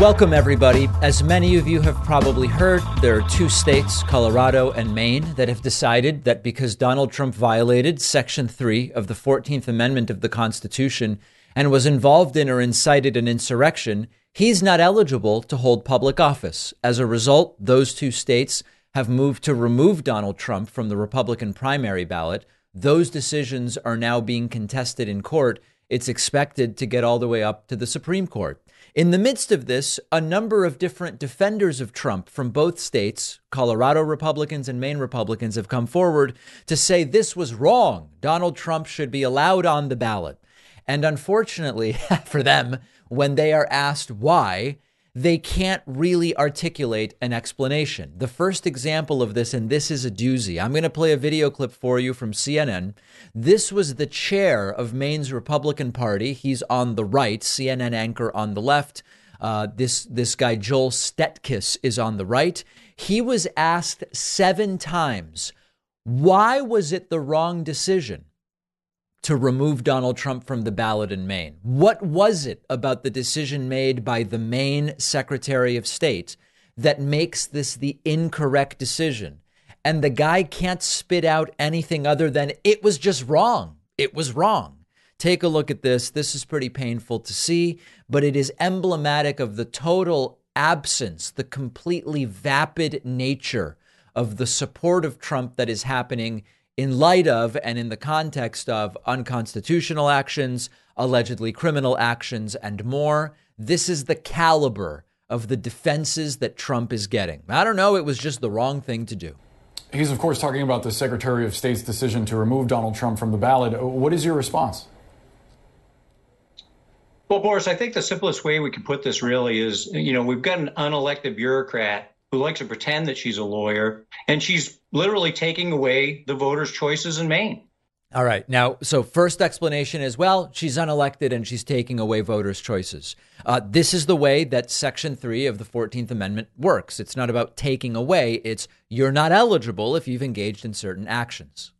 Welcome, everybody. As many of you have probably heard, there are two states, Colorado and Maine, that have decided that because Donald Trump violated Section 3 of the 14th Amendment of the Constitution and was involved in or incited an insurrection, he's not eligible to hold public office. As a result, those two states have moved to remove Donald Trump from the Republican primary ballot. Those decisions are now being contested in court. It's expected to get all the way up to the Supreme Court. In the midst of this, a number of different defenders of Trump from both states, Colorado Republicans and Maine Republicans, have come forward to say this was wrong. Donald Trump should be allowed on the ballot. And unfortunately for them, when they are asked why, they can't really articulate an explanation. The first example of this, and this is a doozy, I'm going to play a video clip for you from CNN. This was the chair of Maine's Republican Party. He's on the right, CNN anchor on the left. Uh, this this guy Joel Stetkis is on the right. He was asked seven times, "Why was it the wrong decision?" To remove Donald Trump from the ballot in Maine. What was it about the decision made by the Maine Secretary of State that makes this the incorrect decision? And the guy can't spit out anything other than it was just wrong. It was wrong. Take a look at this. This is pretty painful to see, but it is emblematic of the total absence, the completely vapid nature of the support of Trump that is happening in light of and in the context of unconstitutional actions, allegedly criminal actions, and more. This is the caliber of the defenses that Trump is getting. I don't know, it was just the wrong thing to do. He's, of course, talking about the Secretary of State's decision to remove Donald Trump from the ballot. What is your response? Well, Boris, I think the simplest way we can put this really is you know, we've got an unelected bureaucrat who likes to pretend that she's a lawyer, and she's literally taking away the voters' choices in Maine. All right. Now, so first explanation is well, she's unelected and she's taking away voters' choices. Uh, this is the way that Section 3 of the 14th Amendment works. It's not about taking away, it's you're not eligible if you've engaged in certain actions.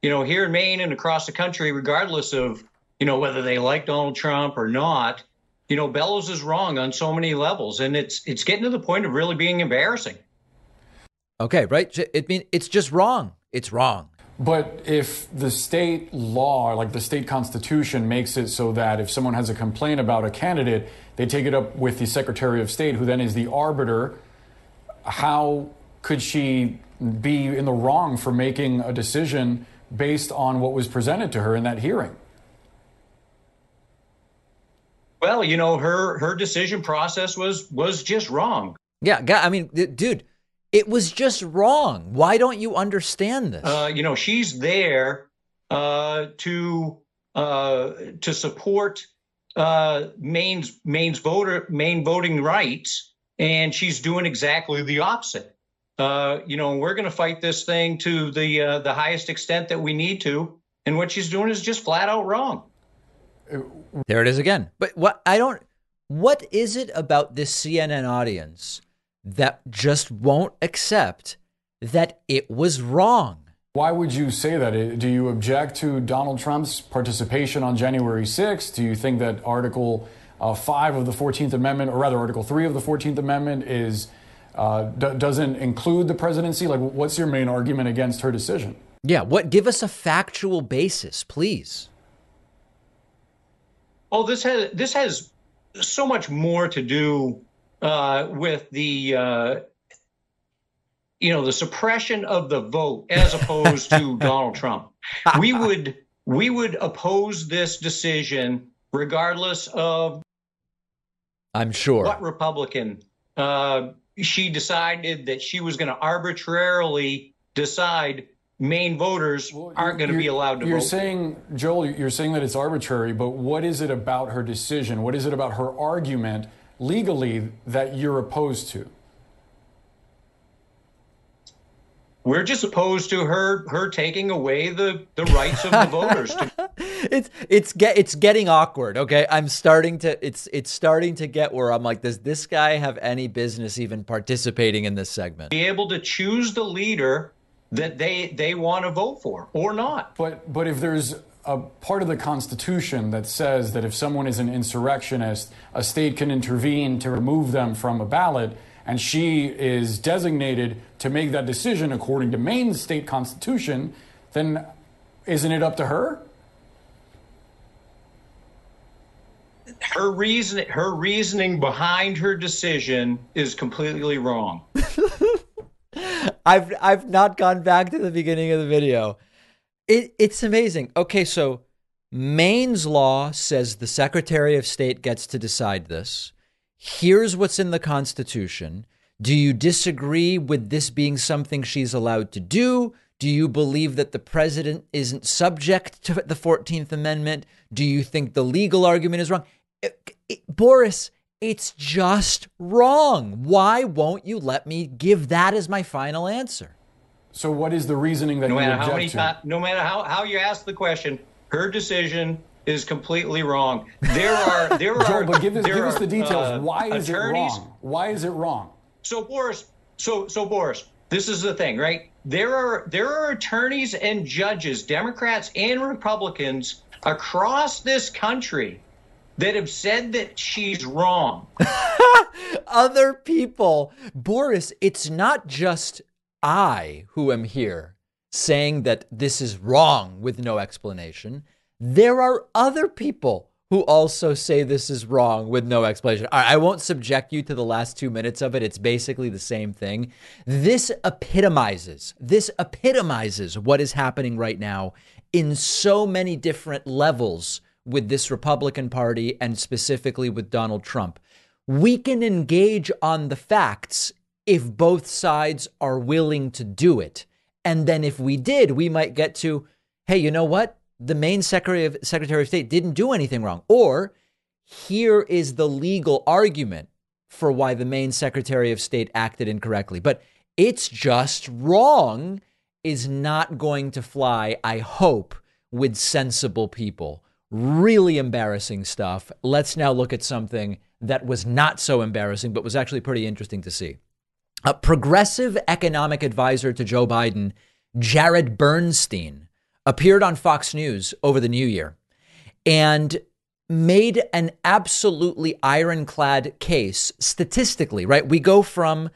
You know, here in Maine and across the country, regardless of, you know, whether they like Donald Trump or not, you know, Bellows is wrong on so many levels, and it's it's getting to the point of really being embarrassing. Okay, right? It mean it's just wrong. It's wrong. But if the state law, like the state constitution, makes it so that if someone has a complaint about a candidate, they take it up with the Secretary of State, who then is the arbiter, how could she be in the wrong for making a decision based on what was presented to her in that hearing? Well, you know, her her decision process was was just wrong. Yeah, I mean, dude, it was just wrong. Why don't you understand this? Uh, you know, she's there uh, to uh, to support uh, Maine's Maine's voter Maine voting rights, and she's doing exactly the opposite. Uh, you know, we're going to fight this thing to the uh, the highest extent that we need to, and what she's doing is just flat out wrong. There it is again. But what I don't what is it about this CNN audience that just won't accept that it was wrong? Why would you say that? Do you object to Donald Trump's participation on January 6th? Do you think that Article uh, 5 of the 14th Amendment, or rather Article 3 of the 14th Amendment, is uh, d- doesn't include the presidency? Like, what's your main argument against her decision? Yeah, what? Give us a factual basis, please. Oh, this has this has so much more to do uh, with the uh, you know the suppression of the vote as opposed to Donald Trump. We would we would oppose this decision regardless of I'm sure what Republican uh, she decided that she was going to arbitrarily decide Maine voters well, aren't going to be allowed to vote. you're vote. saying, Joel, you're saying that it's arbitrary, but what is it about her decision? What is it about her argument legally that you're opposed to? We're just opposed to her her taking away the, the rights of the voters. To- it's it's get it's getting awkward. Okay, I'm starting to it's it's starting to get where I'm like, does this guy have any business even participating in this segment? Be able to choose the leader that they they want to vote for or not. But but if there's a part of the Constitution that says that if someone is an insurrectionist, a state can intervene to remove them from a ballot, and she is designated to make that decision according to Maine's state constitution, then isn't it up to her? Her reason, her reasoning behind her decision is completely wrong. I've I've not gone back to the beginning of the video. It it's amazing. Okay, so Maine's law says the Secretary of State gets to decide this. Here's what's in the Constitution. Do you disagree with this being something she's allowed to do? Do you believe that the president isn't subject to the 14th Amendment? Do you think the legal argument is wrong? It, it, Boris, it's just wrong. Why won't you let me give that as my final answer? So, what is the reasoning that no you object how many to? no matter how, how you ask the question, her decision is completely wrong. There are there Joe, are but give us, give us the details. Uh, Why is attorneys, it wrong? Why is it wrong? So Boris, so so Boris, this is the thing, right? There are there are attorneys and judges, Democrats and Republicans across this country that have said that she's wrong. Other people, Boris, it's not just I who am here saying that this is wrong with no explanation. There are other people who also say this is wrong with no explanation. I won't subject you to the last two minutes of it. It's basically the same thing. This epitomizes, this epitomizes what is happening right now in so many different levels with this Republican Party and specifically with Donald Trump. We can engage on the facts if both sides are willing to do it. And then if we did, we might get to, hey, you know what? The Maine Secretary of, Secretary of State didn't do anything wrong. Or here is the legal argument for why the Maine Secretary of State acted incorrectly. But it's just wrong is not going to fly, I hope, with sensible people. Really embarrassing stuff. Let's now look at something that was not so embarrassing, but was actually pretty interesting to see. A progressive economic advisor to Joe Biden, Jared Bernstein, appeared on Fox News over the new year and made an absolutely ironclad case statistically, right? We go from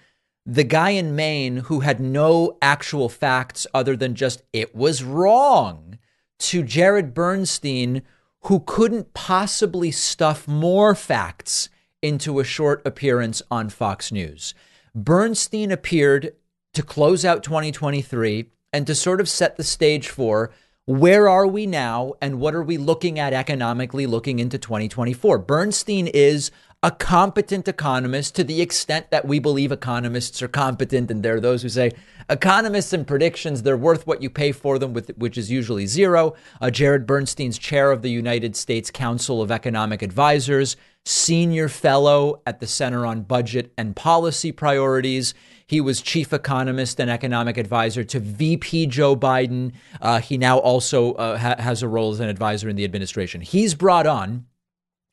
the guy in Maine who had no actual facts other than just it was wrong to Jared Bernstein who couldn't possibly stuff more facts into a short appearance on Fox News. Bernstein appeared to close out 2023 and to sort of set the stage for where are we now and what are we looking at economically looking into 2024. Bernstein is a competent economist to the extent that we believe economists are competent. And there are those who say economists and predictions, they're worth what you pay for them, with, which is usually zero. Uh, Jared Bernstein's chair of the United States Council of Economic Advisors, senior fellow at the Center on Budget and Policy Priorities. He was chief economist and economic advisor to VP Joe Biden. Uh, he now also uh, ha- has a role as an advisor in the administration. He's brought on,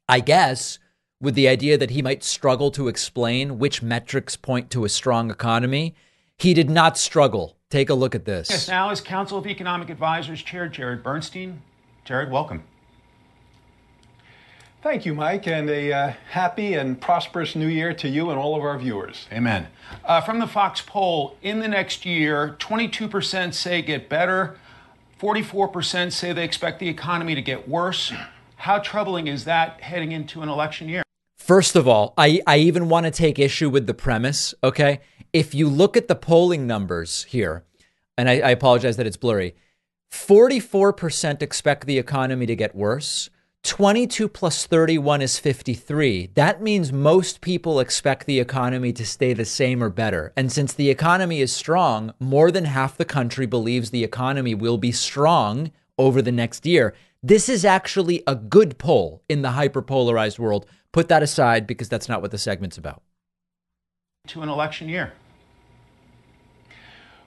I guess, with the idea that he might struggle to explain which metrics point to a strong economy. He did not struggle. Take a look at this. Yes, now as Council of Economic Advisors Chair Jared Bernstein. Jared, welcome. Thank you, Mike, and a uh, happy and prosperous new year to you and all of our viewers. Amen. Uh, from the Fox poll, in the next year, 22% say get better, 44% say they expect the economy to get worse. How troubling is that heading into an election year? First of all, I, I even want to take issue with the premise, okay? If you look at the polling numbers here, and I, I apologize that it's blurry, 44% expect the economy to get worse. 22 plus 31 is 53. That means most people expect the economy to stay the same or better. And since the economy is strong, more than half the country believes the economy will be strong over the next year. This is actually a good poll in the hyperpolarized world. Put that aside because that's not what the segment's about. To an election year.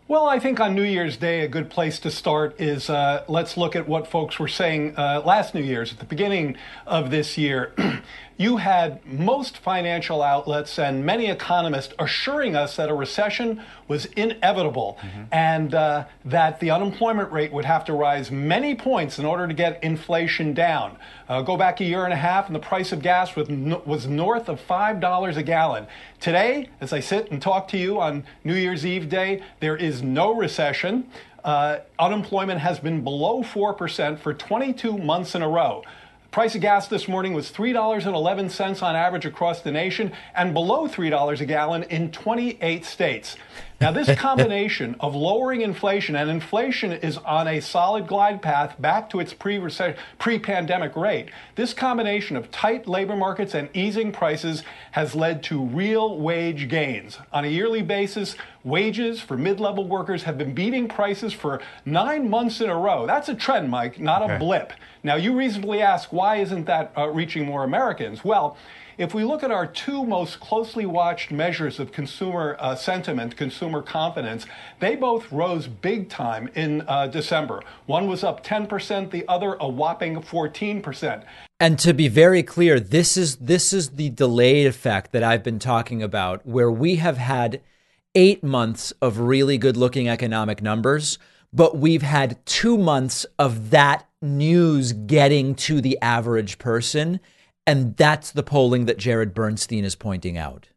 Well, I think on New Year's Day, a good place to start is uh, let's look at what folks were saying uh, last New Year's at the beginning of this year. you had most financial outlets and many economists assuring us that a recession was inevitable mm-hmm. and uh, that the unemployment rate would have to rise many points in order to get inflation down. Uh, go back a year and a half, and the price of gas was, was north of $5 a gallon. Today, as I sit and talk to you on New Year's Eve day, there is no recession. Uh, unemployment has been below 4% for 22 months in a row. Price of gas this morning was $3.11 on average across the nation and below $3 a gallon in 28 states. Now, this combination of lowering inflation, and inflation is on a solid glide path back to its pre pandemic rate, this combination of tight labor markets and easing prices has led to real wage gains. On a yearly basis, wages for mid level workers have been beating prices for nine months in a row. That's a trend, Mike, not okay. a blip. Now, you reasonably ask, why isn't that uh, reaching more Americans? Well, if we look at our two most closely watched measures of consumer uh, sentiment, consumer confidence, they both rose big time in uh, December. One was up 10%, the other a whopping 14%. And to be very clear, this is this is the delayed effect that I've been talking about where we have had 8 months of really good-looking economic numbers, but we've had 2 months of that news getting to the average person and that's the polling that Jared Bernstein is pointing out.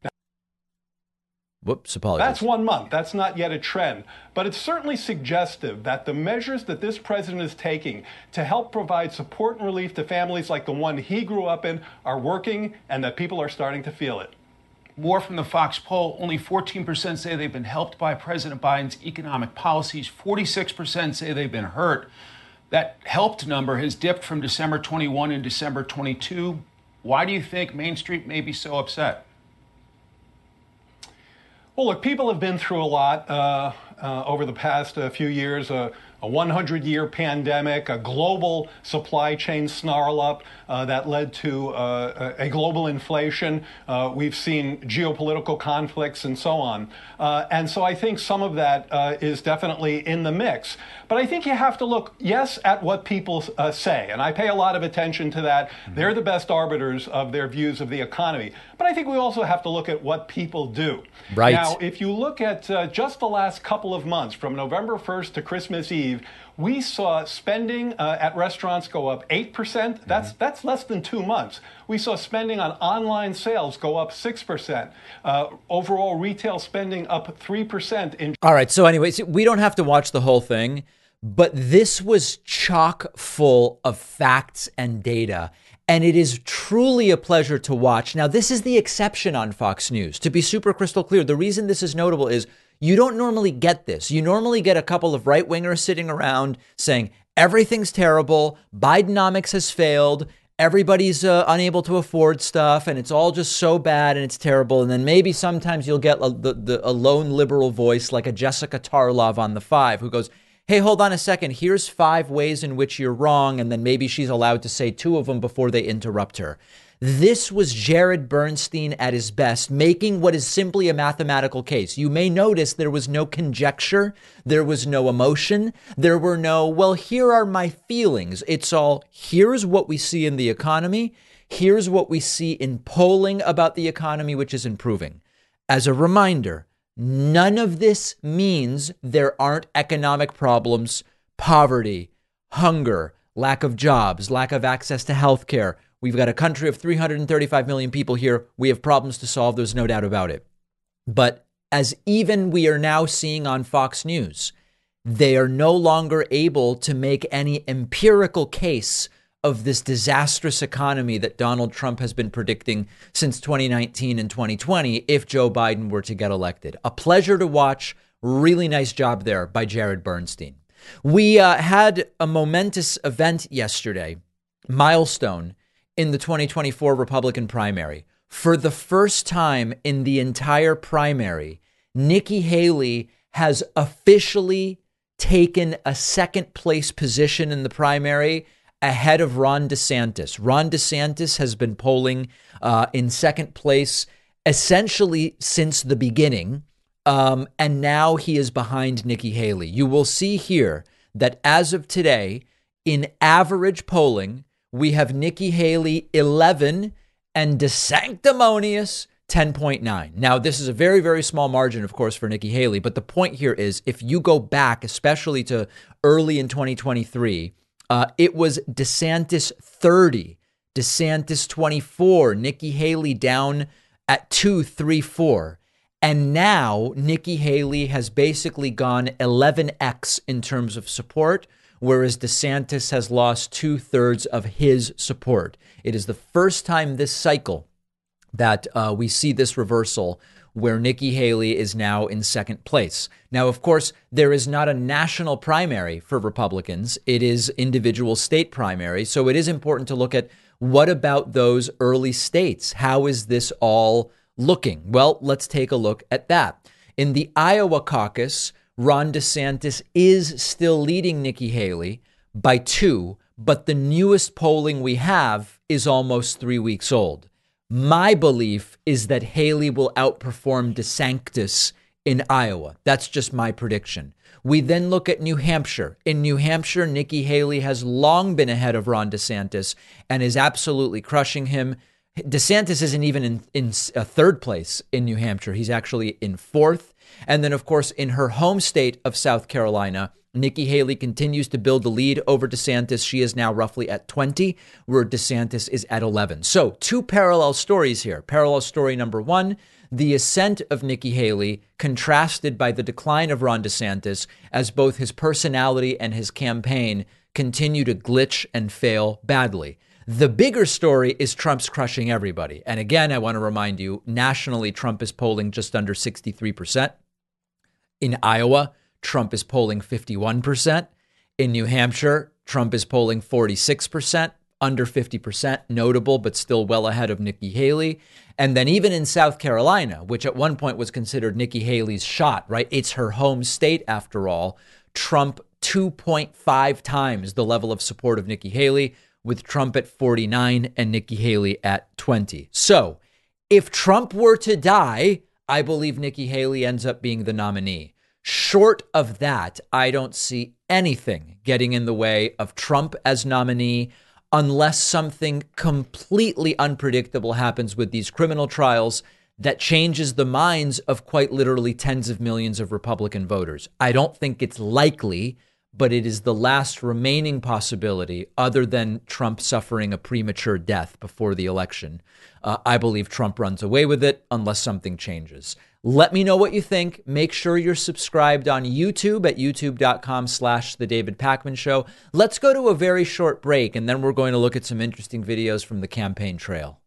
Whoops, apologies. That's one month. That's not yet a trend. But it's certainly suggestive that the measures that this president is taking to help provide support and relief to families like the one he grew up in are working and that people are starting to feel it. More from the Fox poll only 14% say they've been helped by President Biden's economic policies, 46% say they've been hurt. That helped number has dipped from December 21 and December 22 why do you think Main Street may be so upset? Well, look, people have been through a lot uh, uh, over the past uh, few years. A 100 year pandemic, a global supply chain snarl up uh, that led to uh, a global inflation. Uh, we've seen geopolitical conflicts and so on. And so I think some of that is definitely in the mix. But I think you have to look, yes, at what people uh, say. And I pay a lot of attention to that. Mm-hmm. They're the best arbiters of their views of the economy. But I think we also have to look at what people do. Right. Now, if you look at just the last couple of months, from November 1st to Christmas Eve, we saw spending uh, at restaurants go up 8%. percent That's, mm-hmm. that's less than two months. We saw spending on online sales go up 6%. Uh, overall retail spending up 3%. In- All right. So, anyways, we don't have to watch the whole thing, but this was chock full of facts and data. And it is truly a pleasure to watch. Now, this is the exception on Fox News. To be super crystal clear, the reason this is notable is you don't normally get this. You normally get a couple of right wingers sitting around saying everything's terrible, Bidenomics has failed, everybody's uh, unable to afford stuff, and it's all just so bad and it's terrible. And then maybe sometimes you'll get a, the, the, a lone liberal voice like a Jessica Tarlov on The Five who goes, Hey, hold on a second. Here's five ways in which you're wrong. And then maybe she's allowed to say two of them before they interrupt her. This was Jared Bernstein at his best, making what is simply a mathematical case. You may notice there was no conjecture, there was no emotion, there were no, well, here are my feelings. It's all, here's what we see in the economy, here's what we see in polling about the economy, which is improving. As a reminder, none of this means there aren't economic problems, poverty, hunger, lack of jobs, lack of access to health care We've got a country of 335 million people here. We have problems to solve. There's no doubt about it. But as even we are now seeing on Fox News, they are no longer able to make any empirical case of this disastrous economy that Donald Trump has been predicting since 2019 and 2020 if Joe Biden were to get elected. A pleasure to watch. Really nice job there by Jared Bernstein. We uh, had a momentous event yesterday, milestone in the 2024 Republican primary. For the first time in the entire primary, Nikki Haley has officially taken a second place position in the primary ahead of Ron DeSantis. Ron DeSantis has been polling uh, in second place essentially since the beginning. Um, and now he is behind Nikki Haley. You will see here that as of today, in average polling, we have Nikki Haley 11 and DeSanctimonious 10.9. Now, this is a very, very small margin, of course, for Nikki Haley. But the point here is if you go back, especially to early in 2023, uh, it was DeSantis 30, DeSantis 24, Nikki Haley down at 2, 3, 4. And now Nikki Haley has basically gone 11x in terms of support, whereas DeSantis has lost two thirds of his support. It is the first time this cycle that uh, we see this reversal where Nikki Haley is now in second place. Now, of course, there is not a national primary for Republicans, it is individual state primary. So it is important to look at what about those early states? How is this all looking? Well, let's take a look at that. In the Iowa caucus, Ron DeSantis is still leading Nikki Haley by two, but the newest polling we have is almost three weeks old. My belief is that Haley will outperform DeSantis in Iowa. That's just my prediction. We then look at New Hampshire. In New Hampshire, Nikki Haley has long been ahead of Ron DeSantis and is absolutely crushing him. DeSantis isn't even in, in third place in New Hampshire. He's actually in fourth. And then, of course, in her home state of South Carolina, Nikki Haley continues to build the lead over DeSantis. She is now roughly at 20, where DeSantis is at 11. So, two parallel stories here. Parallel story number one the ascent of Nikki Haley contrasted by the decline of Ron DeSantis as both his personality and his campaign continue to glitch and fail badly. The bigger story is Trump's crushing everybody. And again, I want to remind you nationally, Trump is polling just under 63%. In Iowa, Trump is polling 51%. In New Hampshire, Trump is polling 46%, under 50%, notable, but still well ahead of Nikki Haley. And then even in South Carolina, which at one point was considered Nikki Haley's shot, right? It's her home state after all. Trump 2.5 times the level of support of Nikki Haley with Trump at 49 and Nikki Haley at 20. So if Trump were to die, I believe Nikki Haley ends up being the nominee. Short of that, I don't see anything getting in the way of Trump as nominee unless something completely unpredictable happens with these criminal trials that changes the minds of quite literally tens of millions of Republican voters. I don't think it's likely but it is the last remaining possibility, other than Trump suffering a premature death before the election. Uh, I believe Trump runs away with it unless something changes. Let me know what you think. Make sure you're subscribed on YouTube at youtube.com slash The David Pakman Show. Let's go to a very short break, and then we're going to look at some interesting videos from the campaign trail.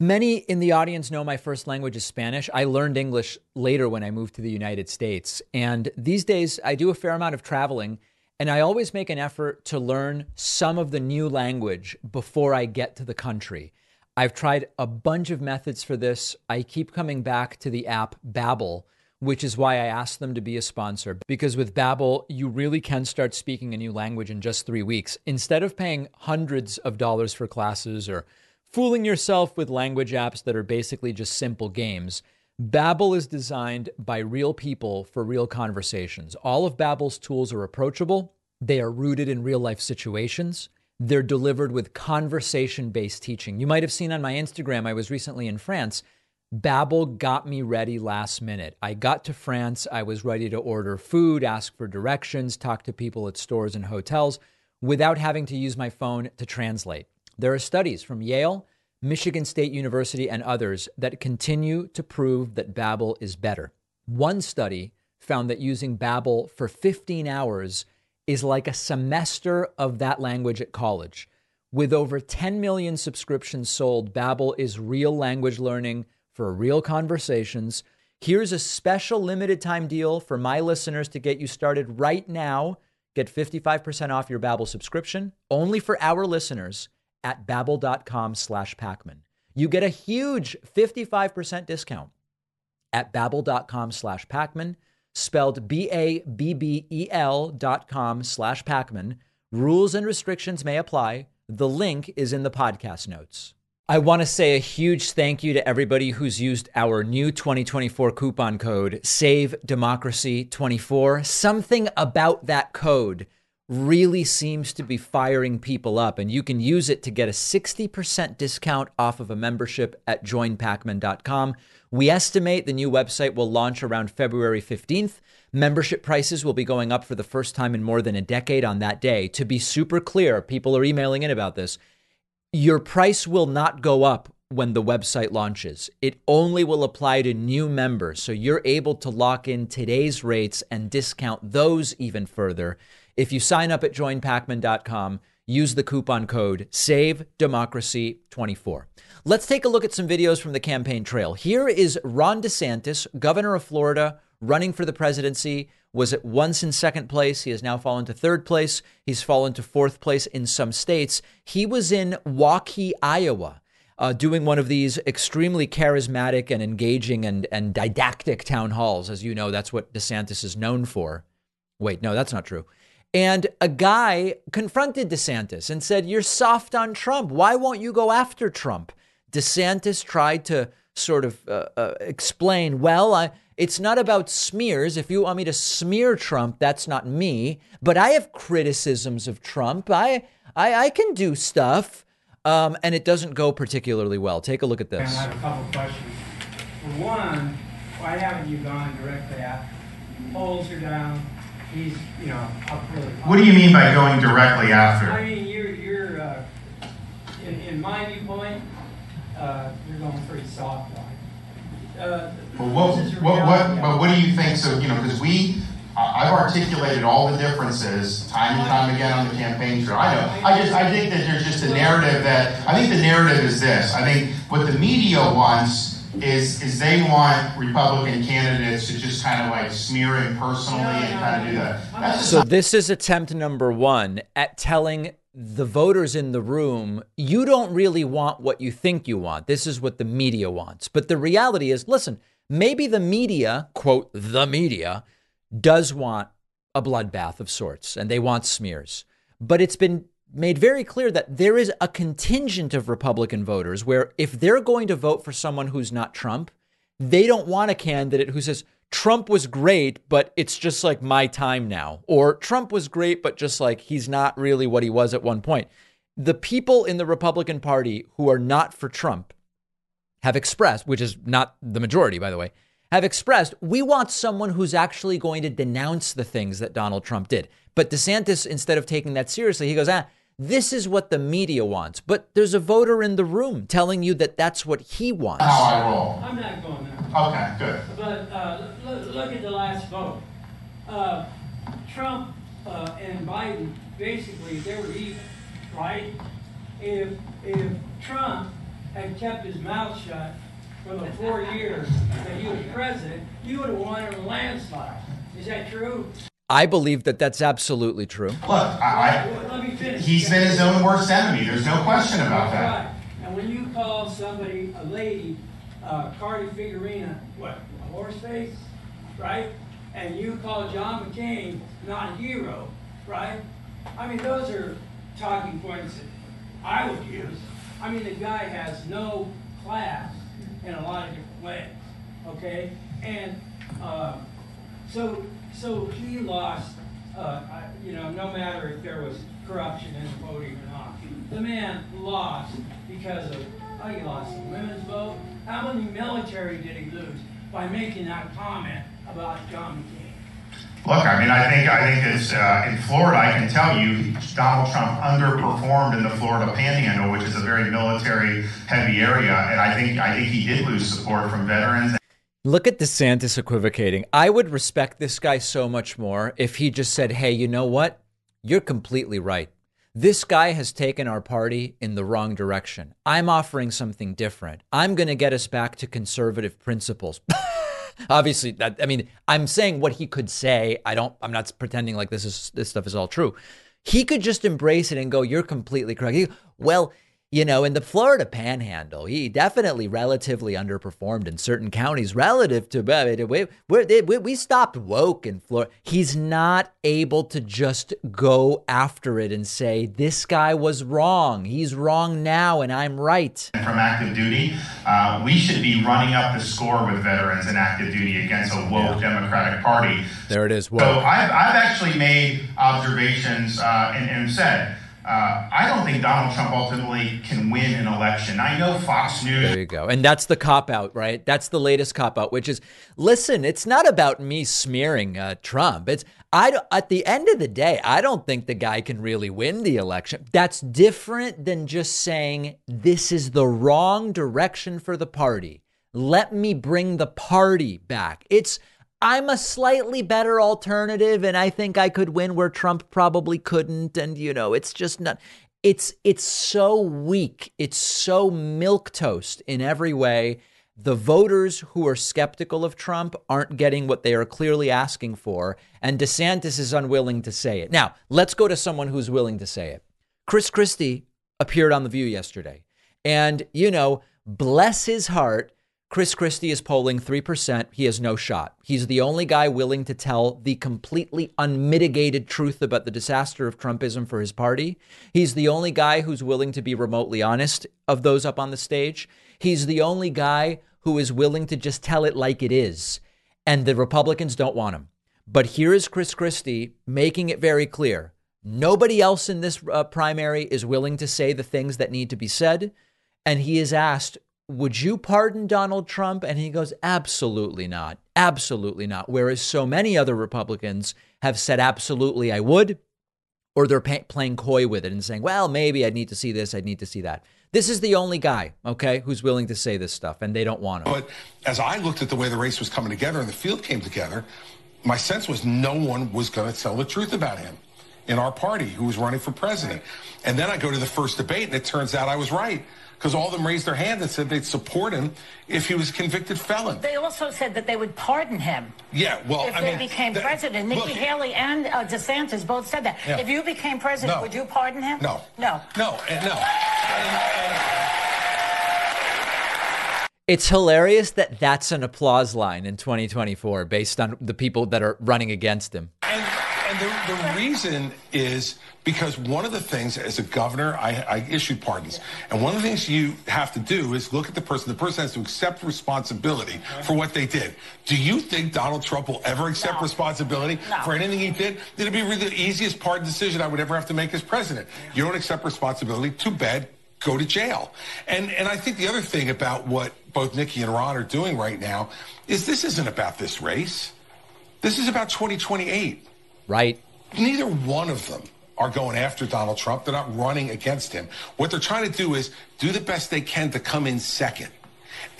Many in the audience know my first language is Spanish. I learned English later when I moved to the United States. And these days, I do a fair amount of traveling, and I always make an effort to learn some of the new language before I get to the country. I've tried a bunch of methods for this. I keep coming back to the app Babbel, which is why I asked them to be a sponsor. Because with Babbel, you really can start speaking a new language in just three weeks. Instead of paying hundreds of dollars for classes or fooling yourself with language apps that are basically just simple games. Babbel is designed by real people for real conversations. All of Babbel's tools are approachable. They are rooted in real life situations. They're delivered with conversation-based teaching. You might have seen on my Instagram I was recently in France. Babbel got me ready last minute. I got to France, I was ready to order food, ask for directions, talk to people at stores and hotels without having to use my phone to translate. There are studies from Yale, Michigan State University, and others that continue to prove that Babbel is better. One study found that using Babbel for 15 hours is like a semester of that language at college. With over 10 million subscriptions sold, Babbel is real language learning for real conversations. Here's a special limited time deal for my listeners to get you started right now. Get 55% off your Babbel subscription only for our listeners at babbel.com slash Pakman. You get a huge 55% discount at babbel.com slash Pakman, spelled B-A-B-B-E-L dot com slash Pakman. Rules and restrictions may apply. The link is in the podcast notes. I want to say a huge thank you to everybody who's used our new 2024 coupon code Save Democracy 24. Something about that code really seems to be firing people up, and you can use it to get a 60% discount off of a membership at joinpakman.com. We estimate the new website will launch around February 15th. Membership prices will be going up for the first time in more than a decade on that day. To be super clear, people are emailing in about this your price will not go up when the website launches. It only will apply to new members. So you're able to lock in today's rates and discount those even further. If you sign up at joinpakman.com, use the coupon code SAVEDEMOCRACY24. Let's take a look at some videos from the campaign trail. Here is Ron DeSantis, governor of Florida, running for the presidency was at once in second place. He has now fallen to third place. He's fallen to fourth place in some states. He was in Waukee, Iowa, uh, doing one of these extremely charismatic and engaging and, and didactic town halls. As you know, that's what DeSantis is known for. Wait, no, that's not true. And a guy confronted DeSantis and said, You're soft on Trump. Why won't you go after Trump? DeSantis tried to sort of uh, uh, explain, Well, I it's not about smears. If you want me to smear Trump, that's not me. But I have criticisms of Trump. I I, I can do stuff, um, and it doesn't go particularly well. Take a look at this. I have a couple questions. For one, why haven't you gone directly after? Polls are down. He's you know up really. What do you mean by going directly after? I mean you're you're uh, in, in my viewpoint, uh, you're going pretty soft on uh, but what, what, what, but what do you think? So, you know, because we, I've articulated all the differences time and time again on the campaign trail. I know. I just, I think that there's just a narrative that, I think the narrative is this. I think what the media wants is, is they want Republican candidates to just kind of like smear him personally and kind of do that. so this is attempt number one at telling the voters in the room, you don't really want what you think you want. This is what the media wants. But the reality is, listen, maybe the media, quote, the media, does want a bloodbath of sorts and they want smears. But it's been made very clear that there is a contingent of Republican voters where if they're going to vote for someone who's not Trump, they don't want a candidate who says, Trump was great, but it's just like my time now. Or Trump was great, but just like he's not really what he was at one point. The people in the Republican Party who are not for Trump have expressed, which is not the majority, by the way, have expressed, we want someone who's actually going to denounce the things that Donald Trump did. But DeSantis, instead of taking that seriously, he goes, ah, this is what the media wants. But there's a voter in the room telling you that that's what he wants. How I roll. I'm not going there. Okay, good. But uh, look, look, at the last vote. Uh, Trump uh, and Biden basically they were even, right? If if Trump had kept his mouth shut for the four years that he was president, you would have won in a landslide. Is that true? I believe that that's absolutely true. Look, I, I, let me finish. He's been his own worst enemy. There's no question about that. Right. And when you call somebody a lady uh, Carly Fiorina, what, a horse face, right? And you call John McCain not a hero, right? I mean, those are talking points that I would use. I mean, the guy has no class in a lot of different ways, okay? And uh, so, so he lost, uh, you know, no matter if there was corruption in the voting or not. The man lost because of, oh, he lost the women's vote, how many military did he lose by making that comment about John McCain? Look, I mean, I think I think it's uh, in Florida. I can tell you, Donald Trump underperformed in the Florida Panhandle, which is a very military-heavy area, and I think I think he did lose support from veterans. Look at DeSantis equivocating. I would respect this guy so much more if he just said, "Hey, you know what? You're completely right. This guy has taken our party in the wrong direction. I'm offering something different. I'm going to get us back to conservative principles. Obviously, that, I mean, I'm saying what he could say. I don't. I'm not pretending like this is this stuff is all true. He could just embrace it and go, "You're completely correct." He, well, you know, in the Florida panhandle, he definitely relatively underperformed in certain counties relative to, we, we, we stopped woke in Florida. He's not able to just go after it and say, this guy was wrong. He's wrong now, and I'm right. From active duty, uh, we should be running up the score with veterans in active duty against a woke yeah. Democratic Party. There it is. Woke. So I've, I've actually made observations uh, and, and said, uh, I don't think Donald Trump ultimately can win an election. I know Fox News. There you go. And that's the cop out, right? That's the latest cop out, which is listen, it's not about me smearing uh, Trump. It's I at the end of the day, I don't think the guy can really win the election. That's different than just saying this is the wrong direction for the party. Let me bring the party back. It's I'm a slightly better alternative and I think I could win where Trump probably couldn't and you know it's just not it's it's so weak it's so milk toast in every way the voters who are skeptical of Trump aren't getting what they are clearly asking for and DeSantis is unwilling to say it. Now, let's go to someone who's willing to say it. Chris Christie appeared on the View yesterday and you know bless his heart Chris Christie is polling 3%. He has no shot. He's the only guy willing to tell the completely unmitigated truth about the disaster of Trumpism for his party. He's the only guy who's willing to be remotely honest of those up on the stage. He's the only guy who is willing to just tell it like it is. And the Republicans don't want him. But here is Chris Christie making it very clear. Nobody else in this uh, primary is willing to say the things that need to be said. And he is asked, would you pardon Donald Trump? And he goes, absolutely not. Absolutely not. Whereas so many other Republicans have said, absolutely, I would. Or they're pay- playing coy with it and saying, well, maybe I'd need to see this, I'd need to see that. This is the only guy, okay, who's willing to say this stuff, and they don't want him. But as I looked at the way the race was coming together and the field came together, my sense was no one was going to tell the truth about him in our party who was running for president. And then I go to the first debate, and it turns out I was right because all of them raised their hand and said they'd support him if he was convicted felon. They also said that they would pardon him. Yeah, well, if I they mean, became president, Nikki look, Haley and uh, DeSantis both said that. Yeah. If you became president, no. would you pardon him? No, no, no, no. It's hilarious that that's an applause line in 2024 based on the people that are running against him. And, and the, the reason is because one of the things as a governor, I, I issued pardons. And one of the things you have to do is look at the person. The person has to accept responsibility for what they did. Do you think Donald Trump will ever accept no. responsibility no. for anything he did? It'd be really the easiest pardon decision I would ever have to make as president. You don't accept responsibility. Too bad. Go to jail. And and I think the other thing about what both Nikki and Ron are doing right now is this isn't about this race. This is about 2028. Right. Neither one of them are going after Donald Trump. They're not running against him. What they're trying to do is do the best they can to come in second.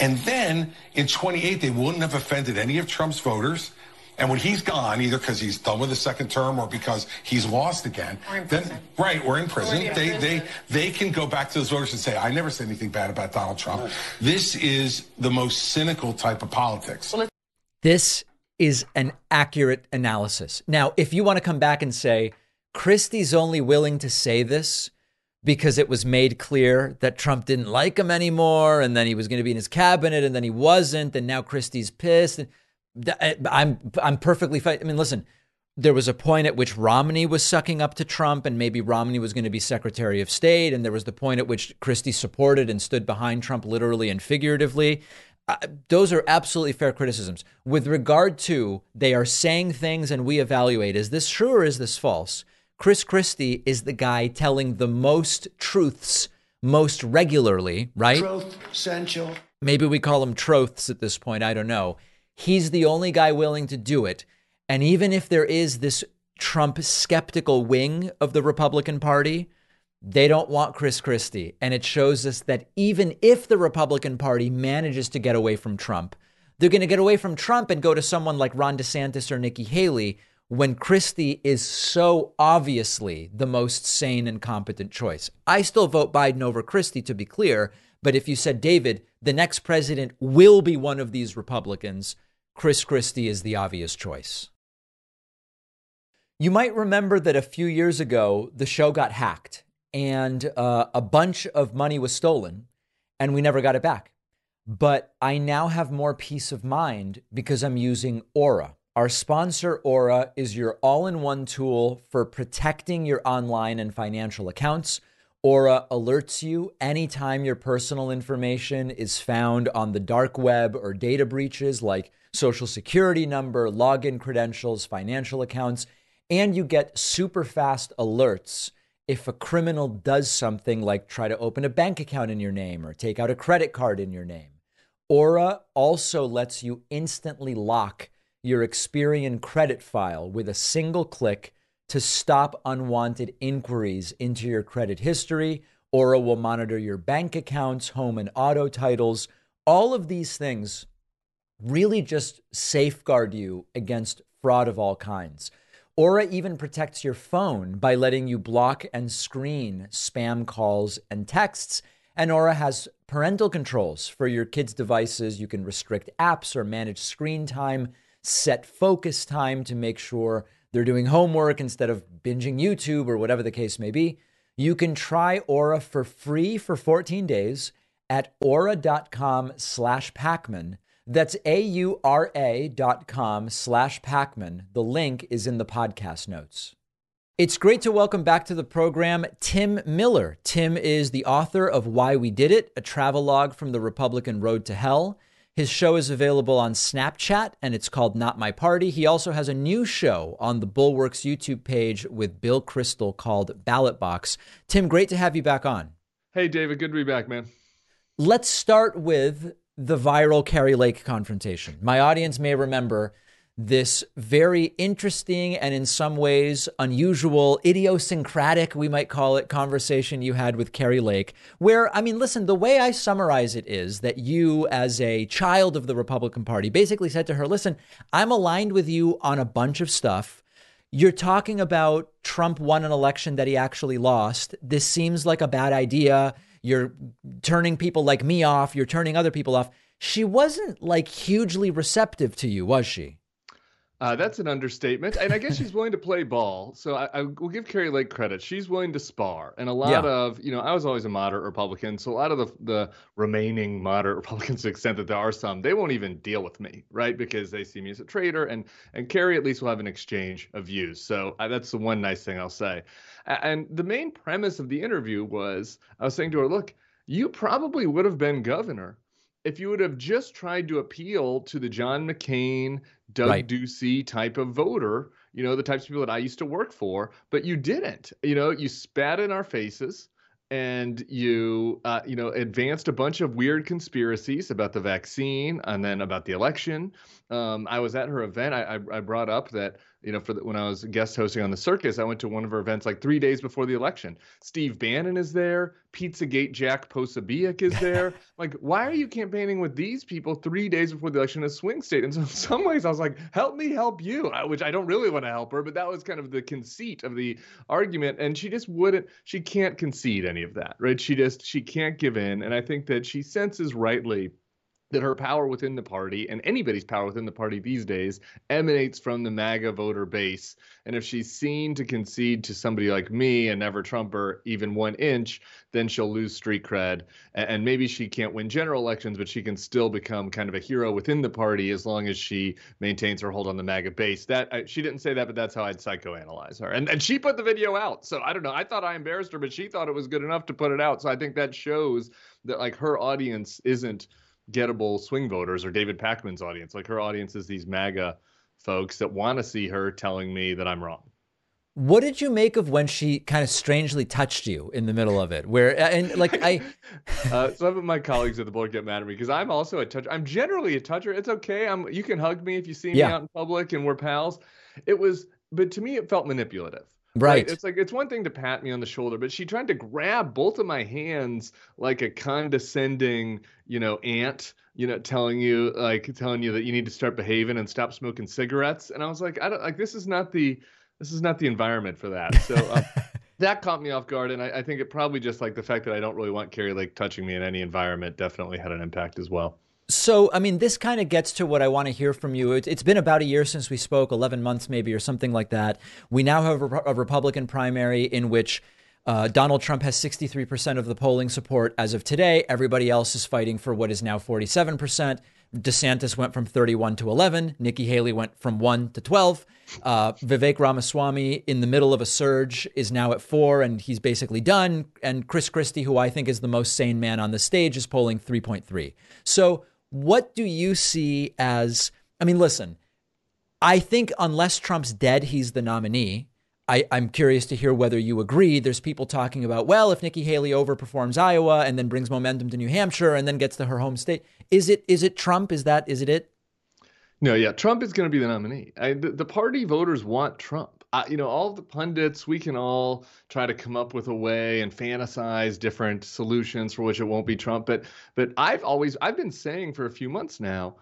And then in 28, they wouldn't have offended any of Trump's voters. And when he's gone, either because he's done with the second term or because he's lost again, then right, or in prison, or they, they they can go back to those voters and say, "I never said anything bad about Donald Trump." This is the most cynical type of politics. This is an accurate analysis. Now, if you want to come back and say Christie's only willing to say this because it was made clear that Trump didn't like him anymore and then he was going to be in his cabinet and then he wasn't and now Christie's pissed. I'm I'm perfectly fine. I mean, listen, there was a point at which Romney was sucking up to Trump and maybe Romney was going to be Secretary of State and there was the point at which Christie supported and stood behind Trump literally and figuratively. Uh, those are absolutely fair criticisms. With regard to they are saying things and we evaluate is this true or is this false? Chris Christie is the guy telling the most truths most regularly, right? Truth essential. Maybe we call him troths at this point. I don't know. He's the only guy willing to do it. And even if there is this Trump skeptical wing of the Republican Party, they don't want Chris Christie. And it shows us that even if the Republican Party manages to get away from Trump, they're going to get away from Trump and go to someone like Ron DeSantis or Nikki Haley when Christie is so obviously the most sane and competent choice. I still vote Biden over Christie, to be clear. But if you said, David, the next president will be one of these Republicans, Chris Christie is the obvious choice. You might remember that a few years ago, the show got hacked and uh, a bunch of money was stolen, and we never got it back. But I now have more peace of mind because I'm using Aura. Our sponsor, Aura, is your all in one tool for protecting your online and financial accounts. Aura alerts you anytime your personal information is found on the dark web or data breaches like social security number, login credentials, financial accounts, and you get super fast alerts if a criminal does something like try to open a bank account in your name or take out a credit card in your name. Aura also lets you instantly lock your Experian credit file with a single click to stop unwanted inquiries into your credit history. Aura will monitor your bank accounts, home and auto titles. All of these things really just safeguard you against fraud of all kinds. Aura even protects your phone by letting you block and screen spam calls and texts. And Aura has parental controls for your kids' devices. You can restrict apps or manage screen time, set focus time to make sure they're doing homework instead of binging YouTube or whatever the case may be. You can try Aura for free for 14 days at aura.com slash Pakman. That's A-U-R-A dot com slash Pakman. The link is in the podcast notes. It's great to welcome back to the program Tim Miller. Tim is the author of Why We Did It, a travelogue from the Republican Road to Hell. His show is available on Snapchat and it's called Not My Party. He also has a new show on the Bulwark's YouTube page with Bill Kristol called Ballot Box. Tim, great to have you back on. Hey, David, good to be back, man. Let's start with the viral Kari Lake confrontation. My audience may remember this very interesting and in some ways unusual, idiosyncratic, we might call it, conversation you had with Kari Lake. Where, I mean, listen, the way I summarize it is that you, as a child of the Republican Party, basically said to her, listen, I'm aligned with you on a bunch of stuff. You're talking about Trump won an election that he actually lost. This seems like a bad idea. You're turning people like me off. You're turning other people off. She wasn't like hugely receptive to you, was she? Uh, that's an understatement, and I guess she's willing to play ball. So I, I, will give Kari Lake credit. She's willing to spar, and a lot yeah. of you know, I was always a moderate Republican, so a lot of the the remaining moderate Republicans, to the extent that there are some, they won't even deal with me, right? Because they see me as a traitor, and and Kari at least will have an exchange of views. So uh, that's the one nice thing I'll say. And the main premise of the interview was, I was saying to her, look, you probably would have been governor if you would have just tried to appeal to the John McCain, Doug right. Ducey type of voter, you know, the types of people that I used to work for, but you didn't. You know, you spat in our faces and you uh, you know advanced a bunch of weird conspiracies about the vaccine and then about the election. Um, I was at her event. I, I, I brought up that you know, for the, when I was guest hosting on the circus, I went to one of her events like three days before the election. Steve Bannon is there. Pizzagate Jack Posobiec is there. like, why are you campaigning with these people three days before the election in a swing state? And so in some ways, I was like, help me help you, which I don't really want to help her, but that was kind of the conceit of the argument. And she just wouldn't, she can't concede any of that, right? She just, she can't give in. And I think that she senses rightly that her power within the party and anybody's power within the party these days emanates from the MAGA voter base. And if she's seen to concede to somebody like me, a never Trumper, even one inch, then she'll lose street cred. And maybe she can't win general elections, but she can still become kind of a hero within the party as long as she maintains her hold on the MAGA base. That she didn't say that, but that's how I'd psychoanalyze her. And and she put the video out. So I don't know. I thought I embarrassed her, but she thought it was good enough to put it out. So I think that shows that like her audience isn't gettable swing voters or David Pakman's audience. Like her audience is these MAGA folks that want to see her telling me that I'm wrong. What did you make of when she kind of strangely touched you in the middle of it? Where and like I, uh, some of my colleagues at the board get mad at me because I'm also a toucher. I'm generally a toucher. It's okay. I'm. You can hug me if you see me yeah. out in public and we're pals. It was, but to me, it felt manipulative. Right. right. It's like it's one thing to pat me on the shoulder, but she tried to grab both of my hands like a condescending, you know, aunt, you know, telling you like telling you that you need to start behaving and stop smoking cigarettes. And I was like, I don't like this is not the this is not the environment for that. So um, that caught me off guard, and I, I think it probably just like the fact that I don't really want Kari Lake touching me in any environment definitely had an impact as well. So, I mean, this kind of gets to what I want to hear from you. It's been about a year since we spoke, 11 months maybe, or something like that. We now have a Republican primary in which Uh, Donald Trump has 63% of the polling support as of today. Everybody else is fighting for what is now 47%. DeSantis went from 31 to 11. Nikki Haley went from 1 to 12. Uh, Vivek Ramaswamy, in the middle of a surge, is now at 4, and he's basically done. And Chris Christie, who I think is the most sane man on the stage, is polling 3.3. So, what do you see as? I mean, listen, I think unless Trump's dead, he's the nominee. I, am curious to hear whether you agree. There's people talking about, well, if Nikki Haley overperforms Iowa and then brings momentum to New Hampshire and then gets to her home state, is it is it Trump? Is that is it it? No, yeah, Trump is going to be the nominee. I, the, the, party voters want Trump. I, you know, all the pundits, we can all try to come up with a way and fantasize different solutions for which it won't be Trump. But but I've always I've been saying for a few months now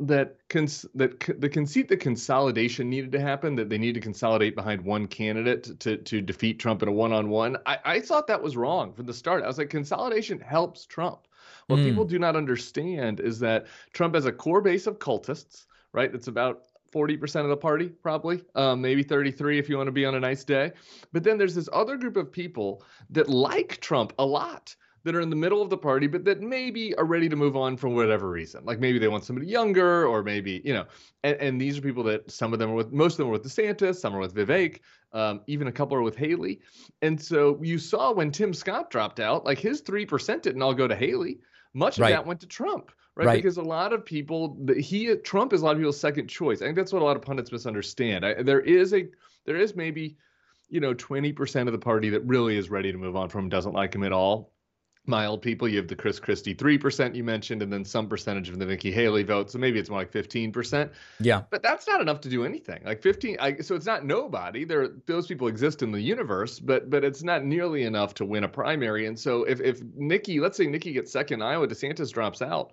that cons- that the conceit that consolidation needed to happen, that they need to consolidate behind one candidate to to defeat Trump in a one-on-one. I, I thought that was wrong from the start. I was like, consolidation helps Trump. What mm. people do not understand is that Trump has a core base of cultists, right? It's about 40% of the party, probably, um, maybe 33 if you want to be on a nice day. But then there's this other group of people that like Trump a lot that are in the middle of the party, but that maybe are ready to move on for whatever reason. Like maybe they want somebody younger, or maybe, you know, and, and these are people that some of them are with, most of them are with DeSantis, some are with Vivek, um, even a couple are with Haley. And so you saw when Tim Scott dropped out, like his 3% didn't all go to Haley. Much of right. that went to Trump. Right? right? Because a lot of people, he Trump is a lot of people's second choice. I think that's what a lot of pundits misunderstand. I, there is a, there is maybe, you know, 20% of the party that really is ready to move on from him, doesn't like him at all mild people. You have the Chris Christie 3% you mentioned, and then some percentage of the Nikki Haley vote. So maybe it's more like 15%. Yeah. But that's not enough to do anything. Like 15, I, so it's not nobody. There, those people exist in the universe, but but it's not nearly enough to win a primary. And so if, if Nikki, let's say Nikki gets second, Iowa, DeSantis drops out,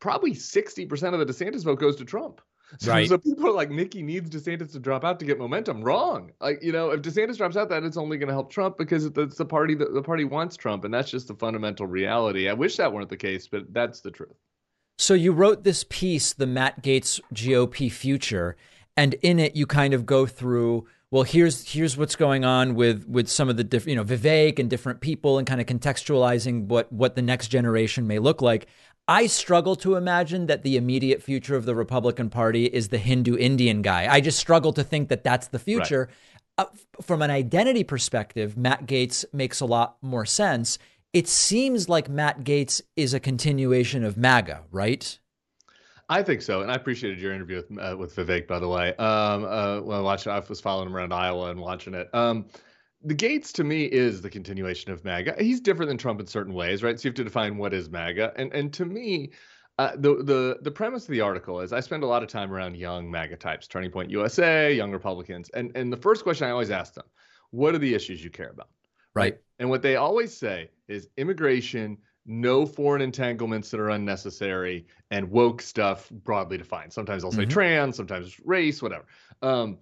probably 60% of the DeSantis vote goes to Trump. So, right. so people are like, Nikki needs DeSantis to drop out to get momentum. Wrong. Like, you know, if DeSantis drops out, that it's only going to help Trump because it's the party that the party wants Trump, and that's just the fundamental reality. I wish that weren't the case, but that's the truth. So you wrote this piece, the Matt Gaetz GOP future, and in it you kind of go through. Well, here's here's what's going on with with some of the different, you know, Vivek and different people, and kind of contextualizing what what the next generation may look like. I struggle to imagine that the immediate future of the Republican Party is the Hindu Indian guy. I just struggle to think that that's the future. Right. Uh, from an identity perspective, Matt Gaetz makes a lot more sense. It seems like Matt Gaetz is a continuation of MAGA, right? I think so, and I appreciated your interview with uh, with Vivek, by the way. Um, uh, when I watched, I was following him around Iowa and watching it. Um, the Gaetz to me is the continuation of MAGA. He's different than Trump in certain ways, right? So you have to define what is MAGA. And and to me, uh, the the the premise of the article is I spend a lot of time around young MAGA types, Turning Point USA, young Republicans, and and the first question I always ask them, what are the issues you care about? Right. And what they always say is immigration, no foreign entanglements that are unnecessary, and woke stuff broadly defined. Sometimes they'll say mm-hmm. trans, sometimes race, whatever. Um,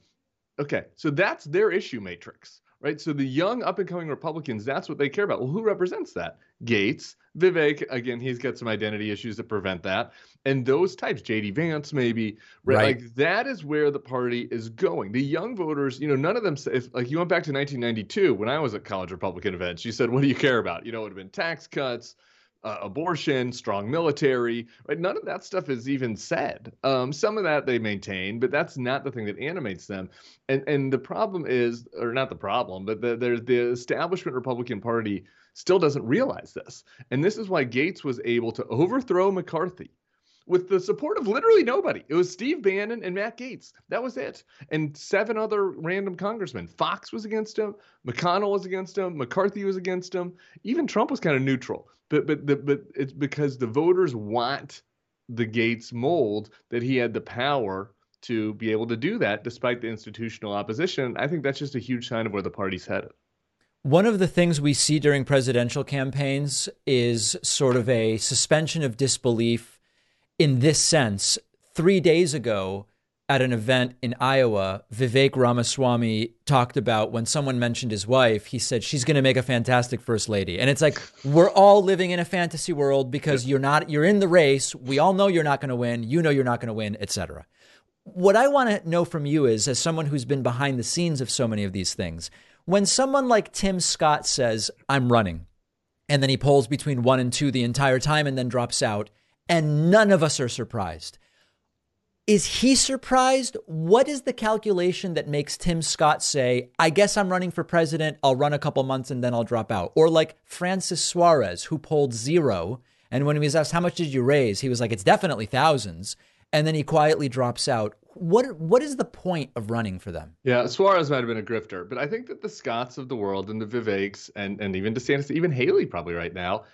okay, so that's their issue matrix right? So the young up and coming Republicans, that's what they care about. Well, who represents that? Gaetz, Vivek, again, he's got some identity issues that prevent that. And those types, JD Vance, maybe, right? right. Like that is where the party is going. The young voters, you know, none of them, if like you went back to 1992 when I was at college Republican events, you said, what do you care about? You know, it would have been tax cuts, uh, abortion, strong military, right? None of that stuff is even said. Um, some of that they maintain, but that's not the thing that animates them. And and the problem is, or not the problem, but the, there's the establishment Republican Party still doesn't realize this, and this is why Gaetz was able to overthrow McCarthy with the support of literally nobody. It was Steve Bannon and Matt Gaetz. That was it. And seven other random congressmen. Fox was against him. McConnell was against him. McCarthy was against him. Even Trump was kind of neutral. But but the, but it's because the voters want the Gaetz mold that he had the power to be able to do that despite the institutional opposition. I think that's just a huge sign of where the party's headed. One of the things we see during presidential campaigns is sort of a suspension of disbelief in this sense. Three days ago, at an event in Iowa, Vivek Ramaswamy talked about when someone mentioned his wife, he said she's going to make a fantastic first lady. And it's like we're all living in a fantasy world because you're not you're in the race. We all know you're not going to win. You know you're not going to win, etc. What I want to know from you is as someone who's been behind the scenes of so many of these things, When someone like Tim Scott says, I'm running, and then he polls between one and two the entire time and then drops out, and none of us are surprised. Is he surprised? What is the calculation that makes Tim Scott say, I guess I'm running for president, I'll run a couple months and then I'll drop out? Or like Francis Suarez, who polled zero. And when he was asked, How much did you raise? He was like, It's definitely thousands. And then he quietly drops out. What what is the point of running for them? Yeah, Suarez might have been a grifter, but I think that the Scotts of the world and the Viveks and, and even DeSantis, even Haley probably right now,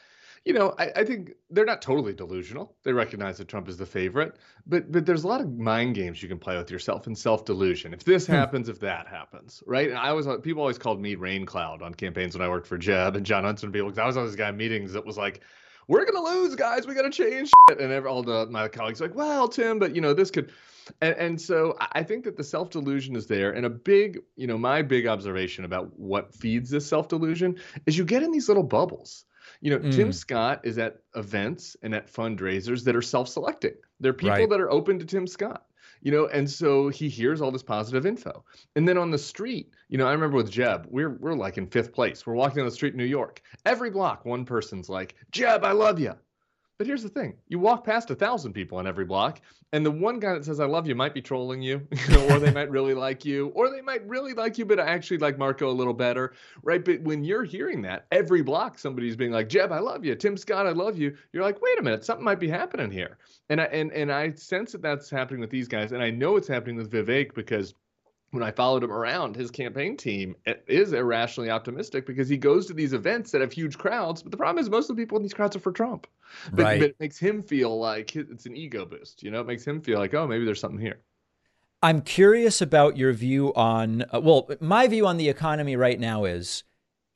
you know, I, I, think they're not totally delusional. They recognize that Trump is the favorite, but but there's a lot of mind games you can play with yourself and self delusion. If this hmm. happens, if that happens, right? And I was people always called me Rain Cloud on campaigns when I worked for Jeb and Jon Huntsman people because I was on this guy meetings that was like, we're gonna lose, guys. We gotta change. Shit. And all the my colleagues like, well, Tim, but you know this could. And, and so I think that the self delusion is there. And a big, you know, my big observation about what feeds this self delusion is you get in these little bubbles you know, mm. Tim Scott is at events and at fundraisers that are self-selecting. They're people right. that are open to Tim Scott. You know, and so he hears all this positive info. And then on the street, you know, I remember with Jeb, we're we're like in fifth place. We're walking down the street in New York. Every block, one person's like, Jeb, I love you. But here's the thing: you walk past a thousand people on every block, and the one guy that says "I love you" might be trolling you, or they might really like you, or they might really like you, but I actually like Marco a little better, right? But when you're hearing that every block, somebody's being like, "Jeb, I love you," "Tim Scott, I love you," you're like, "Wait a minute, something might be happening here," and I and and I sense that that's happening with these guys, and I know it's happening with Vivek because when I followed him around, his campaign team is irrationally optimistic because he goes to these events that have huge crowds. But the problem is, most of the people in these crowds are for Trump. But, right. but it makes him feel like it's an ego boost. You know, it makes him feel like, oh, maybe there's something here. I'm curious about your view on, uh, well, my view on the economy right now is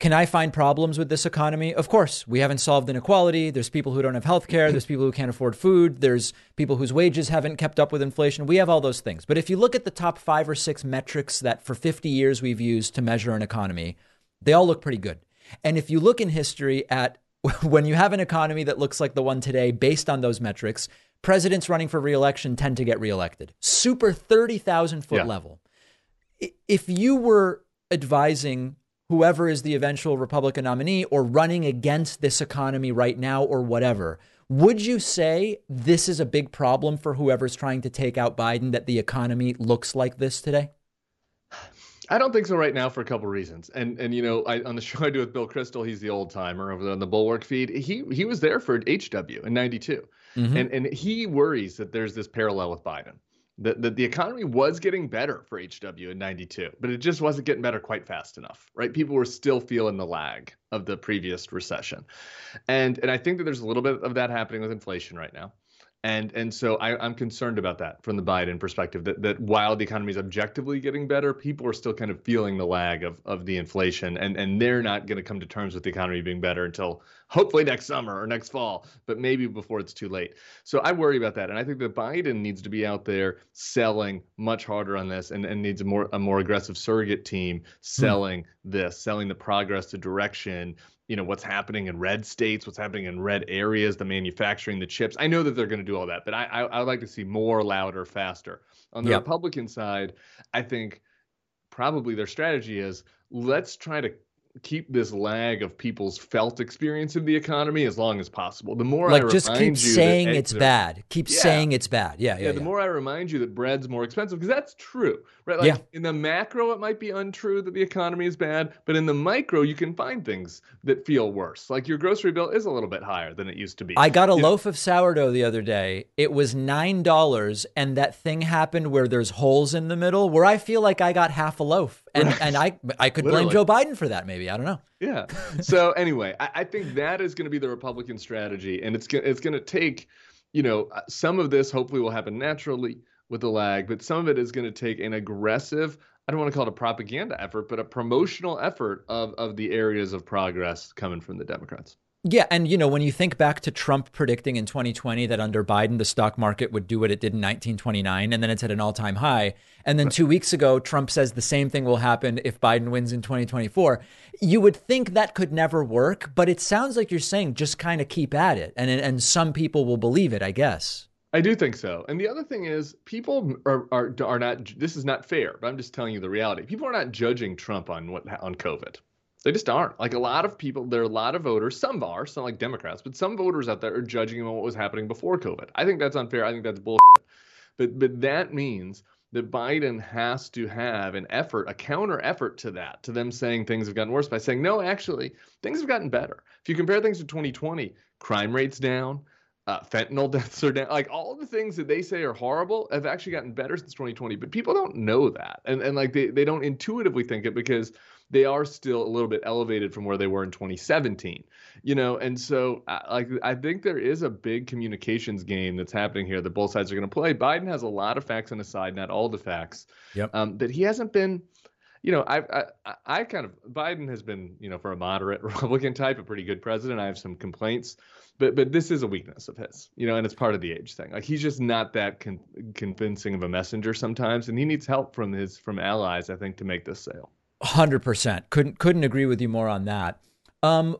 can I find problems with this economy? Of course. We haven't solved inequality. There's people who don't have health care. There's people who can't afford food. There's people whose wages haven't kept up with inflation. We have all those things. But if you look at the top five or six metrics that for 50 years we've used to measure an economy, they all look pretty good. And if you look in history at when you have an economy that looks like the one today based on those metrics, presidents running for reelection tend to get reelected. Super 30,000 foot yeah. level. If you were advising whoever is the eventual Republican nominee or running against this economy right now or whatever. Would you say this is a big problem for whoever's trying to take out Biden that the economy looks like this today? I don't think so right now for a couple reasons. And and you know, I, on the show I do with Bill Kristol, he's the old timer over on the Bulwark feed. He he was there for HW in '92, mm-hmm. and and he worries that there's this parallel with Biden the, the, the economy was getting better for HW in 92, but it just wasn't getting better quite fast enough, right? People were still feeling the lag of the previous recession. And, and I think that there's a little bit of that happening with inflation right now. And and so I, am concerned about that from the Biden perspective. That that while the economy is objectively getting better, people are still kind of feeling the lag of of the inflation, and and they're not going to come to terms with the economy being better until hopefully next summer or next fall, but maybe before it's too late. So I worry about that, and I think that Biden needs to be out there selling much harder on this, and, and needs a more a more aggressive surrogate team hmm. selling this, selling the progress, the direction, you know what's happening in red states, what's happening in red areas, the manufacturing, the chips. I know that they're going to do all that, but I, I I would like to see more, louder, faster. On the yep. Republican side, I think probably their strategy is let's try to keep this lag of people's felt experience of the economy as long as possible. The more I like I just keep saying it's bad, keep yeah. saying it's bad. Yeah, yeah. yeah the more I remind you that bread's more expensive because that's true, right? Like yeah. in the macro, it might be untrue that the economy is bad, but in the micro, you can find things that feel worse. Like your grocery bill is a little bit higher than it used to be. I got a you loaf know? of sourdough the other day. It was nine dollars, and that thing happened where there's holes in the middle, where I feel like I got half a loaf, and right. and I I could blame Joe Biden for that. Maybe I don't know. Yeah. So anyway, I, I think that is going to be the Republican strategy, and it's it's going to take, you know, uh, some of this hopefully will happen naturally with the lag, but some of it is going to take an aggressive. I don't want to call it a propaganda effort, but a promotional effort of of the areas of progress coming from the Democrats. Yeah, and you know, when you think back to Trump predicting in 2020 that under Biden the stock market would do what it did in 1929 and then it's at an all-time high, and then 2 weeks ago Trump says the same thing will happen if Biden wins in 2024, you would think that could never work, but it sounds like you're saying just kind of keep at it and and some people will believe it, I guess. I do think so. And the other thing is, people are, are are not. This is not fair, but I'm just telling you the reality. People are not judging Trump on what on COVID. They just aren't. Like a lot of people, there are a lot of voters. Some are, some like Democrats, but some voters out there are judging on what was happening before COVID. I think that's unfair. I think that's bullshit. But but that means that Biden has to have an effort, a counter effort to that, to them saying things have gotten worse by saying, no, actually, things have gotten better. If you compare things to 2020, crime rates down, uh, fentanyl deaths are down. Like all the things that they say are horrible have actually gotten better since 2020. But people don't know that, and and like they they don't intuitively think it because they are still a little bit elevated from where they were in 2017. You know, and so like I think there is a big communications game that's happening here that both sides are going to play. Biden has a lot of facts on his side, not all the facts. Yep. Um, that he hasn't been you know, I, I I kind of Biden has been, you know, for a moderate Republican type, a pretty good president. I have some complaints, but but this is a weakness of his, you know, and it's part of the age thing. Like he's just not that con- convincing of a messenger sometimes, and he needs help from his from allies, I think, to make this sale. Hundred percent. Couldn't couldn't agree with you more on that. Um,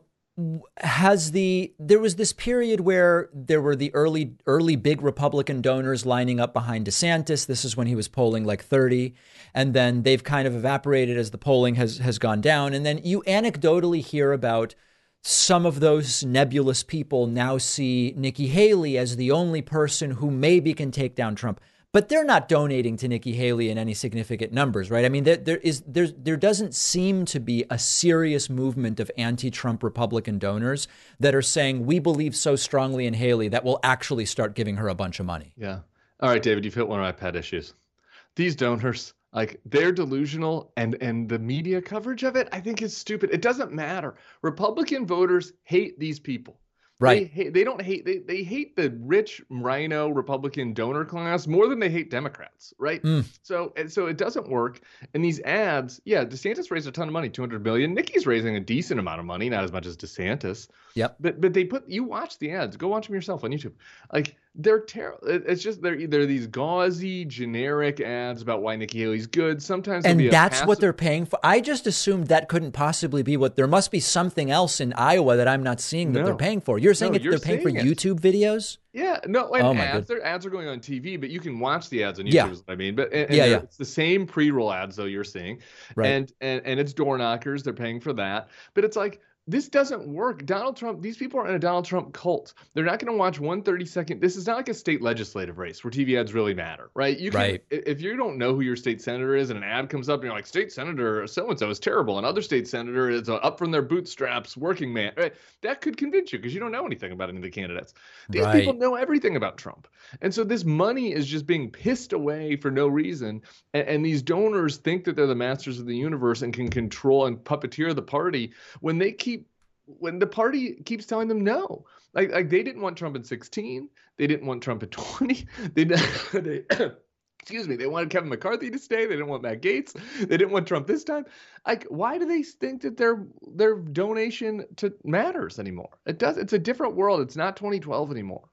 has the there was this period where there were the early early big Republican donors lining up behind DeSantis. This is when he was polling like 30 and then they've kind of evaporated as the polling has has gone down and then you anecdotally hear about some of those nebulous people now see Nikki Haley as the only person who maybe can take down Trump but they're not donating to Nikki Haley in any significant numbers, right? I mean, there, there is there there doesn't seem to be a serious movement of anti-Trump Republican donors that are saying we believe so strongly in Haley that we'll actually start giving her a bunch of money. Yeah. All right, David, you've hit one of my pet issues. These donors, like they're delusional and and the media coverage of it, I think is stupid. It doesn't matter. Republican voters hate these people. Right. They, they don't hate they, they hate the rich RINO Republican donor class more than they hate Democrats, right? Mm. So so it doesn't work. And these ads, yeah, DeSantis raised a ton of money, 200 billion. Nikki's raising a decent amount of money, not as much as DeSantis. Yep. But but they put you watch the ads. Go watch them yourself on YouTube. Like they're terrible. It's just they're they're these gauzy generic ads about why Nikki Haley's good. Sometimes and that's passive... what they're paying for. I just assumed that couldn't possibly be what. There must be something else in Iowa that I'm not seeing that no. they're paying for. You're saying no, you're they're paying for it. YouTube videos? Yeah, no, and oh ads. Their ads are going on TV, but you can watch the ads on YouTube. Yeah. Is what I mean, but and, and yeah, yeah, it's the same pre-roll ads though you're seeing, right? And and and it's door knockers. They're paying for that, but it's like this doesn't work. Donald Trump, these people are in a Donald Trump cult. They're not going to watch one 30 second. This is not like a state legislative race where TV ads really matter, right? You can, right. If you don't know who your state senator is and an ad comes up and you're like, state senator so and so is terrible, another state senator is uh, up from their bootstraps, working man, right? That could convince you because you don't know anything about any of the candidates. These right. people know everything about Trump. And so this money is just being pissed away for no reason. And, and these donors think that they're the masters of the universe and can control and puppeteer the party when they keep when the party keeps telling them no. Like like they didn't want Trump in 16, they didn't want Trump in 20. They, they excuse me, they wanted Kevin McCarthy to stay. They didn't want Matt Gaetz. They didn't want Trump this time. Like, why do they think that their their donation to matters anymore? It does. It's a different world. It's not 2012 anymore.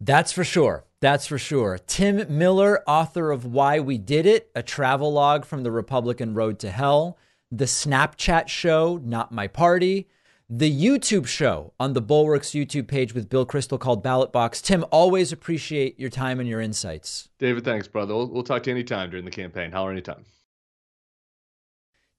That's for sure. That's for sure. Tim Miller, author of Why We Did It, a travel log from the Republican Road to Hell, the Snapchat show, Not My Party, the YouTube show on the Bulwark's YouTube page with Bill Kristol called Ballot Box. Tim, always appreciate your time and your insights. David, thanks, brother. We'll, we'll talk to you anytime during the campaign. How Holler anytime.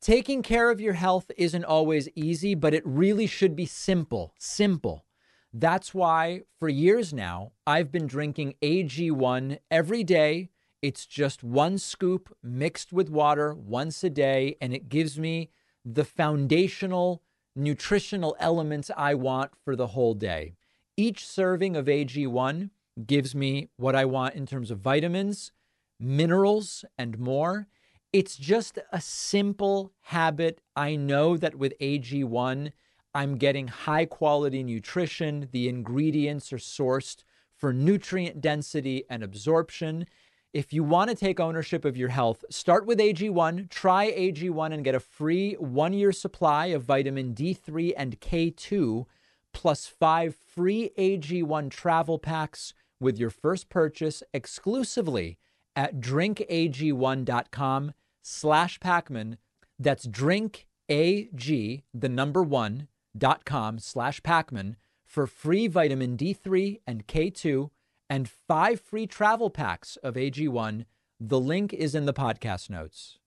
Taking care of your health isn't always easy, but it really should be simple. Simple. That's why for years now, I've been drinking AG1 every day. It's just one scoop mixed with water once a day, and it gives me the foundational nutritional elements I want for the whole day. Each serving of AG1 gives me what I want in terms of vitamins, minerals, and more. It's just a simple habit. I know that with AG1, I'm getting high quality nutrition. The ingredients are sourced for nutrient density and absorption. If you want to take ownership of your health, start with AG1. Try AG1 and get a free one year supply of vitamin D3 and K2, plus five free AG1 travel packs with your first purchase exclusively at drinkag1.com slash Pakman. That's drinkag, the number one, dot com slash Pakman for free vitamin D3 and K2 and five free travel packs of AG1. The link is in the podcast notes.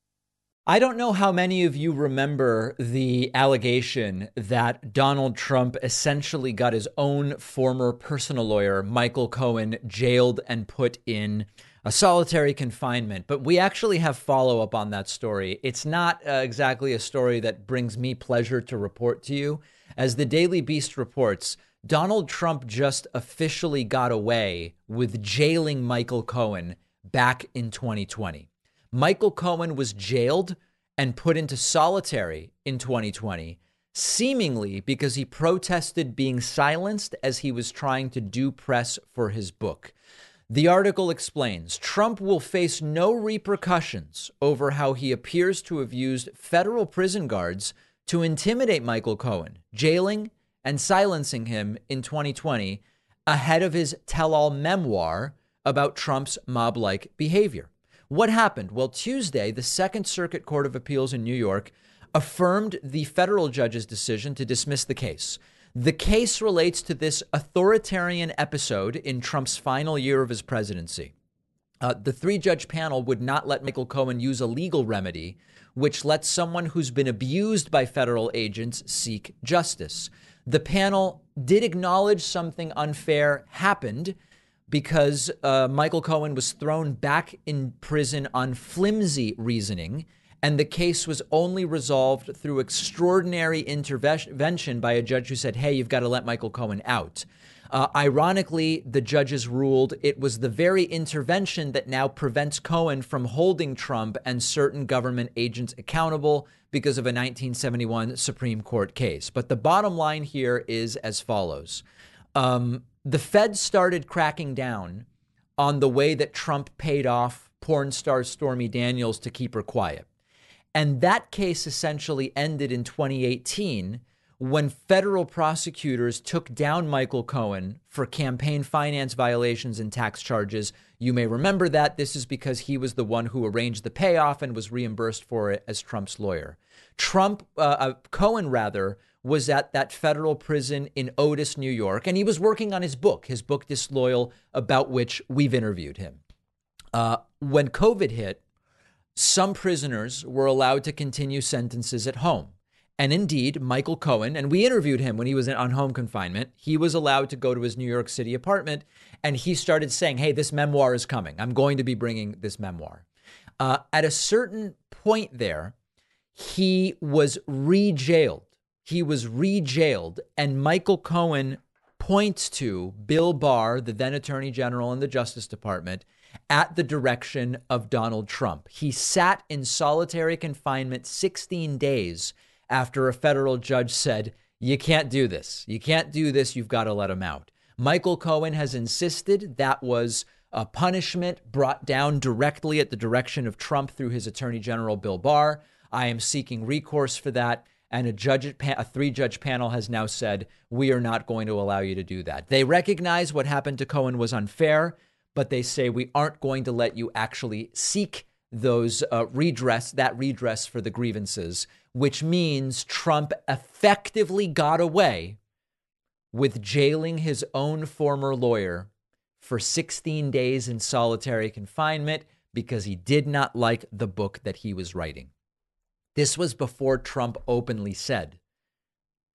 I don't know how many of you remember the allegation that Donald Trump essentially got his own former personal lawyer, Michael Cohen, jailed and put in a solitary confinement. But we actually have follow up on that story. It's not uh, exactly a story that brings me pleasure to report to you. As the Daily Beast reports, Donald Trump just officially got away with jailing Michael Cohen back in 2020. Michael Cohen was jailed and put into solitary in 2020, seemingly because he protested being silenced as he was trying to do press for his book. The article explains Trump will face no repercussions over how he appears to have used federal prison guards to intimidate Michael Cohen, jailing and silencing him in 2020 ahead of his tell all memoir about Trump's mob like behavior. What happened? Well, Tuesday, the Second Circuit Court of Appeals in New York affirmed the federal judge's decision to dismiss the case. The case relates to this authoritarian episode in Trump's final year of his presidency. Uh, the three judge panel would not let Michael Cohen use a legal remedy, which lets someone who's been abused by federal agents seek justice. The panel did acknowledge something unfair happened because uh, Michael Cohen was thrown back in prison on flimsy reasoning and the case was only resolved through extraordinary intervention by a judge who said, hey, you've got to let Michael Cohen out. Uh, ironically, the judges ruled it was the very intervention that now prevents Cohen from holding Trump and certain government agents accountable because of a 1971 Supreme Court case. But the bottom line here is as follows um, The Fed started cracking down on the way that Trump paid off porn star Stormy Daniels to keep her quiet. And that case essentially ended in 2018 when federal prosecutors took down Michael Cohen for campaign finance violations and tax charges. You may remember that. This is because he was the one who arranged the payoff and was reimbursed for it as Trump's lawyer. Trump, uh, uh, Cohen rather, was at that federal prison in Otis, New York, and he was working on his book, his book Disloyal, about which we've interviewed him. Uh, when COVID hit, some prisoners were allowed to continue sentences at home. And indeed, Michael Cohen, and we interviewed him when he was on home confinement, he was allowed to go to his New York City apartment and he started saying, Hey, this memoir is coming. I'm going to be bringing this memoir. Uh, at a certain point there, he was re jailed. He was re jailed, and Michael Cohen points to Bill Barr, the then Attorney General in the Justice Department, at the direction of Donald Trump. He sat in solitary confinement 16 days after a federal judge said, You can't do this. You can't do this. You've got to let him out. Michael Cohen has insisted that was a punishment brought down directly at the direction of Trump through his Attorney General Bill Barr. I am seeking recourse for that. And a judge, a three judge panel has now said, we are not going to allow you to do that. They recognize what happened to Cohen was unfair but they say we aren't going to let you actually seek those uh, redress, that redress for the grievances, which means Trump effectively got away with jailing his own former lawyer for 16 days in solitary confinement because he did not like the book that he was writing. This was before Trump openly said,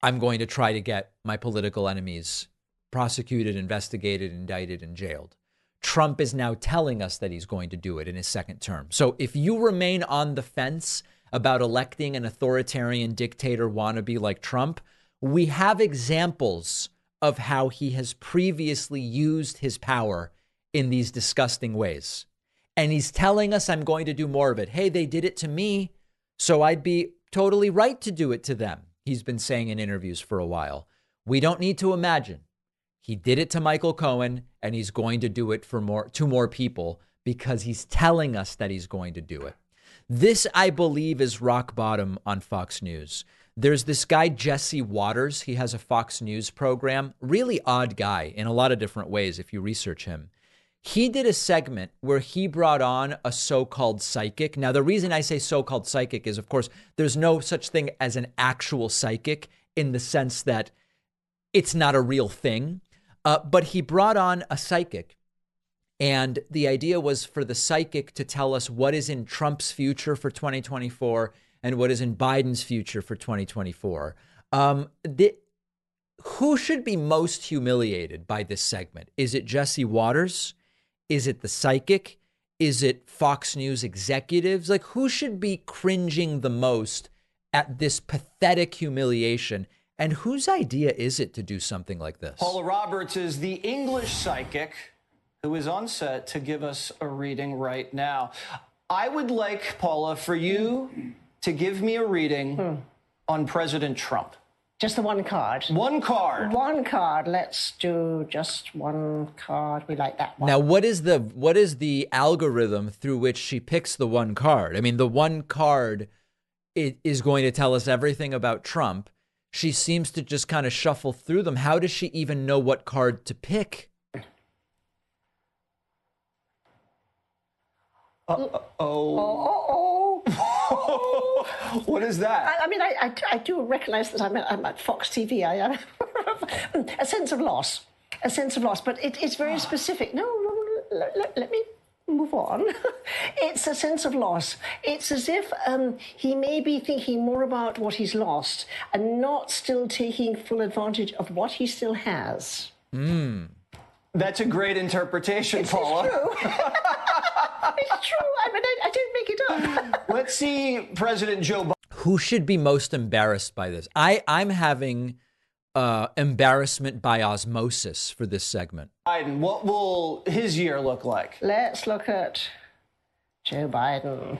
I'm going to try to get my political enemies prosecuted, investigated, indicted, and jailed. Trump is now telling us that he's going to do it in his second term. So if you remain on the fence about electing an authoritarian dictator wannabe like Trump, we have examples of how he has previously used his power in these disgusting ways. And he's telling us, I'm going to do more of it. Hey, they did it to me, so I'd be totally right to do it to them. He's been saying in interviews for a while. We don't need to imagine. He did it to Michael Cohen, and he's going to do it for more to more people because he's telling us that he's going to do it. This, I believe, is rock bottom on Fox News. There's this guy, Jesse Watters. He has a Fox News program. Really odd guy in a lot of different ways if you research him. He did a segment where he brought on a so called psychic. Now, the reason I say so called psychic is, of course, there's no such thing as an actual psychic in the sense that it's not a real thing. Uh, but he brought on a psychic And the idea was for the psychic to tell us what is in Trump's future for 2024 and what is in Biden's future for 2024. Um, the, who should be most humiliated by this segment? Is it Jesse Watters? Is it the psychic? Is it Fox News executives? Like, who should be cringing the most at this pathetic humiliation? And whose idea is it to do something like this? Paula Roberts is the English psychic who is on set to give us a reading right now. I would like, Paula, for you to give me a reading hmm. on President Trump. Just the one card. One card. One card. Let's do just one card. We like that one. Now, what is the what is the algorithm through which she picks the one card? I mean, the one card it is going to tell us everything about Trump. She seems to just kind of shuffle through them. How does she even know what card to pick? Oh. Oh, oh. what is that? I, I mean, I, I, I, do recognize that I'm, I'm at Fox TV. I am a sense of loss, a sense of loss, but it, it's very specific. No, let, let, let me move on. it's a sense of loss. It's as if um, he may be thinking more about what he's lost and not still taking full advantage of what he still has. Mm. That's a great interpretation, it's Paula. True. it's true. I mean, I, I didn't make it up. Let's see President Joe Biden. Who should be most embarrassed by this? I, I'm having uh, embarrassment by osmosis for this segment. Biden, what will his year look like? Let's look at Joe Biden.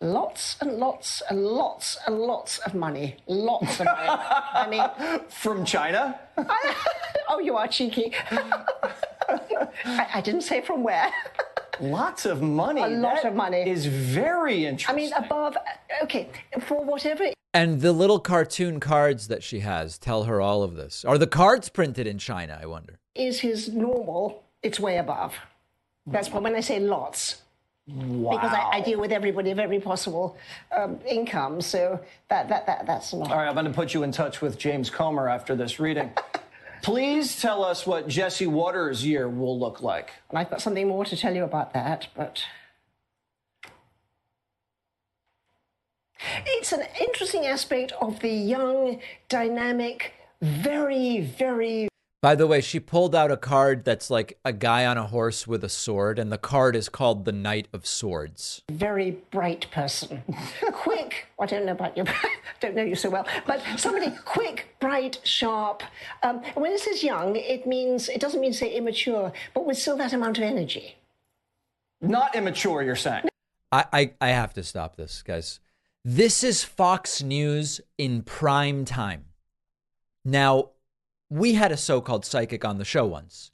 Lots and lots and lots and lots of money. Lots of money. I mean, from China? I, oh, you are cheeky. I, I didn't say from where. Lots of money. A lot that of money. Is very interesting. I mean, above, okay, for whatever. And the little cartoon cards that she has tell her all of this. Are the cards printed in China, I wonder? Is his normal, it's way above. That's why when I say lots. Wow. Because I, I, deal with everybody of every possible um, income, so that, that, that, that's a lot. All right, I'm going to put you in touch with James Comer after this reading. Please tell us what Jesse Watters' year will look like. And I've got something more to tell you about that, but. It's an interesting aspect of the young, dynamic, very, very by the way, she pulled out a card that's like a guy on a horse with a sword, and the card is called the Knight of Swords. Very bright person. quick. I don't know about you. don't know you so well. But somebody quick, bright, sharp. Um, when it says young, it means, it doesn't mean say immature, but with still that amount of energy. Not immature, you're saying? I, I, I have to stop this, guys. This is Fox News in prime time. Now, we had a so-called psychic on the show once.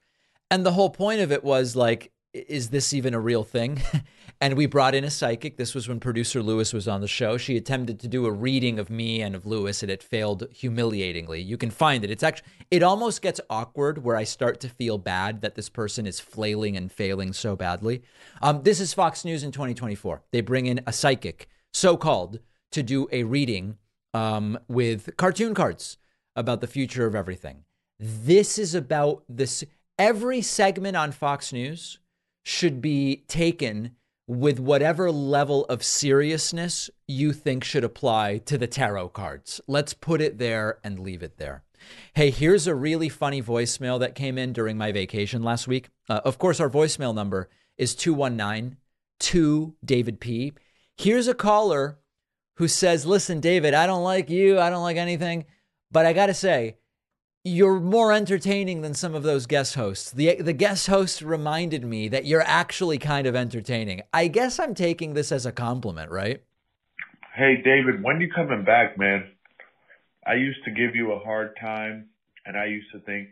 And the whole point of it was like, is this even a real thing? and we brought in a psychic. This was when producer Lewis was on the show. She attempted to do a reading of me and of Lewis, and it failed humiliatingly. You can find it. It's actually, it almost gets awkward where I start to feel bad that this person is flailing and failing so badly. Um, this is Fox News in 2024. They bring in a psychic, so called, to do a reading um, with cartoon cards about the future of everything. This is about this. Every segment on Fox News should be taken with whatever level of seriousness you think should apply to the tarot cards. Let's put it there and leave it there. Hey, here's a really funny voicemail that came in during my vacation last week. Uh, of course, our voicemail number is 219 2 David P. Here's a caller who says, Listen, David, I don't like you. I don't like anything. But I got to say, you're more entertaining than some of those guest hosts. The the guest host reminded me that you're actually kind of entertaining. I guess I'm taking this as a compliment, right? Hey David, when you coming back, man? I used to give you a hard time and I used to think,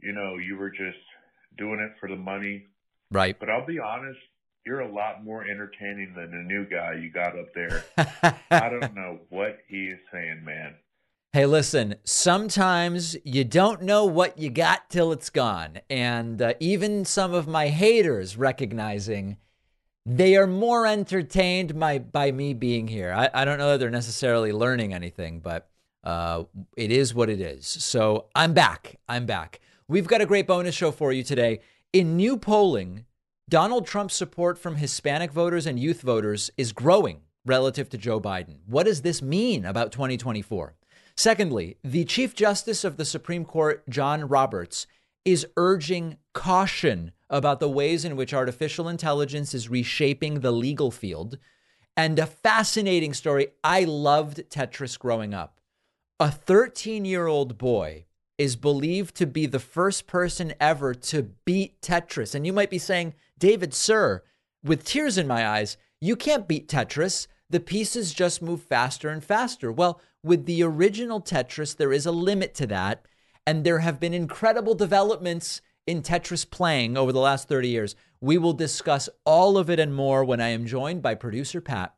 you know, you were just doing it for the money. Right. But I'll be honest, you're a lot more entertaining than the new guy you got up there. I don't know what he is saying. Hey, listen, sometimes you don't know what you got till it's gone. And uh, even some of my haters recognizing they are more entertained by, by me being here. I, I don't know that they're necessarily learning anything, but uh, it is what it is. So I'm back. I'm back. We've got a great bonus show for you today. In new polling Donald Trump's support from Hispanic voters and youth voters is growing relative to Joe Biden. What does this mean about 2024? Secondly, the Chief Justice of the Supreme Court, John Roberts, is urging caution about the ways in which artificial intelligence is reshaping the legal field. And a fascinating story. I loved Tetris growing up. A 13 year old boy is believed to be the first person ever to beat Tetris. And you might be saying, David, sir, with tears in my eyes, you can't beat Tetris. The pieces just move faster and faster. Well, with the original Tetris, there is a limit to that. And there have been incredible developments in Tetris playing over the last 30 years. We will discuss all of it and more when I am joined by producer Pat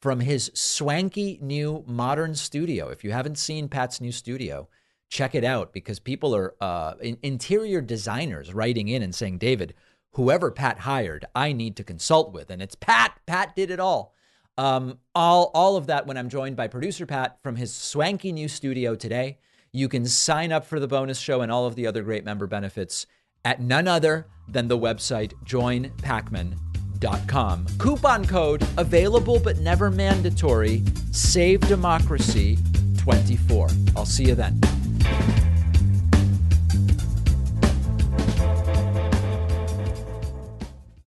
from his swanky new modern studio. If you haven't seen Pat's new studio, check it out because people are uh, in, interior designers writing in and saying, David, whoever Pat hired, I need to consult with. And it's Pat. Pat did it all. Um, all, all of that when I'm joined by producer Pat from his swanky new studio today. You can sign up for the bonus show and all of the other great member benefits at none other than the website joinpakman.com. Coupon code available but never mandatory. Save Democracy 24. I'll see you then.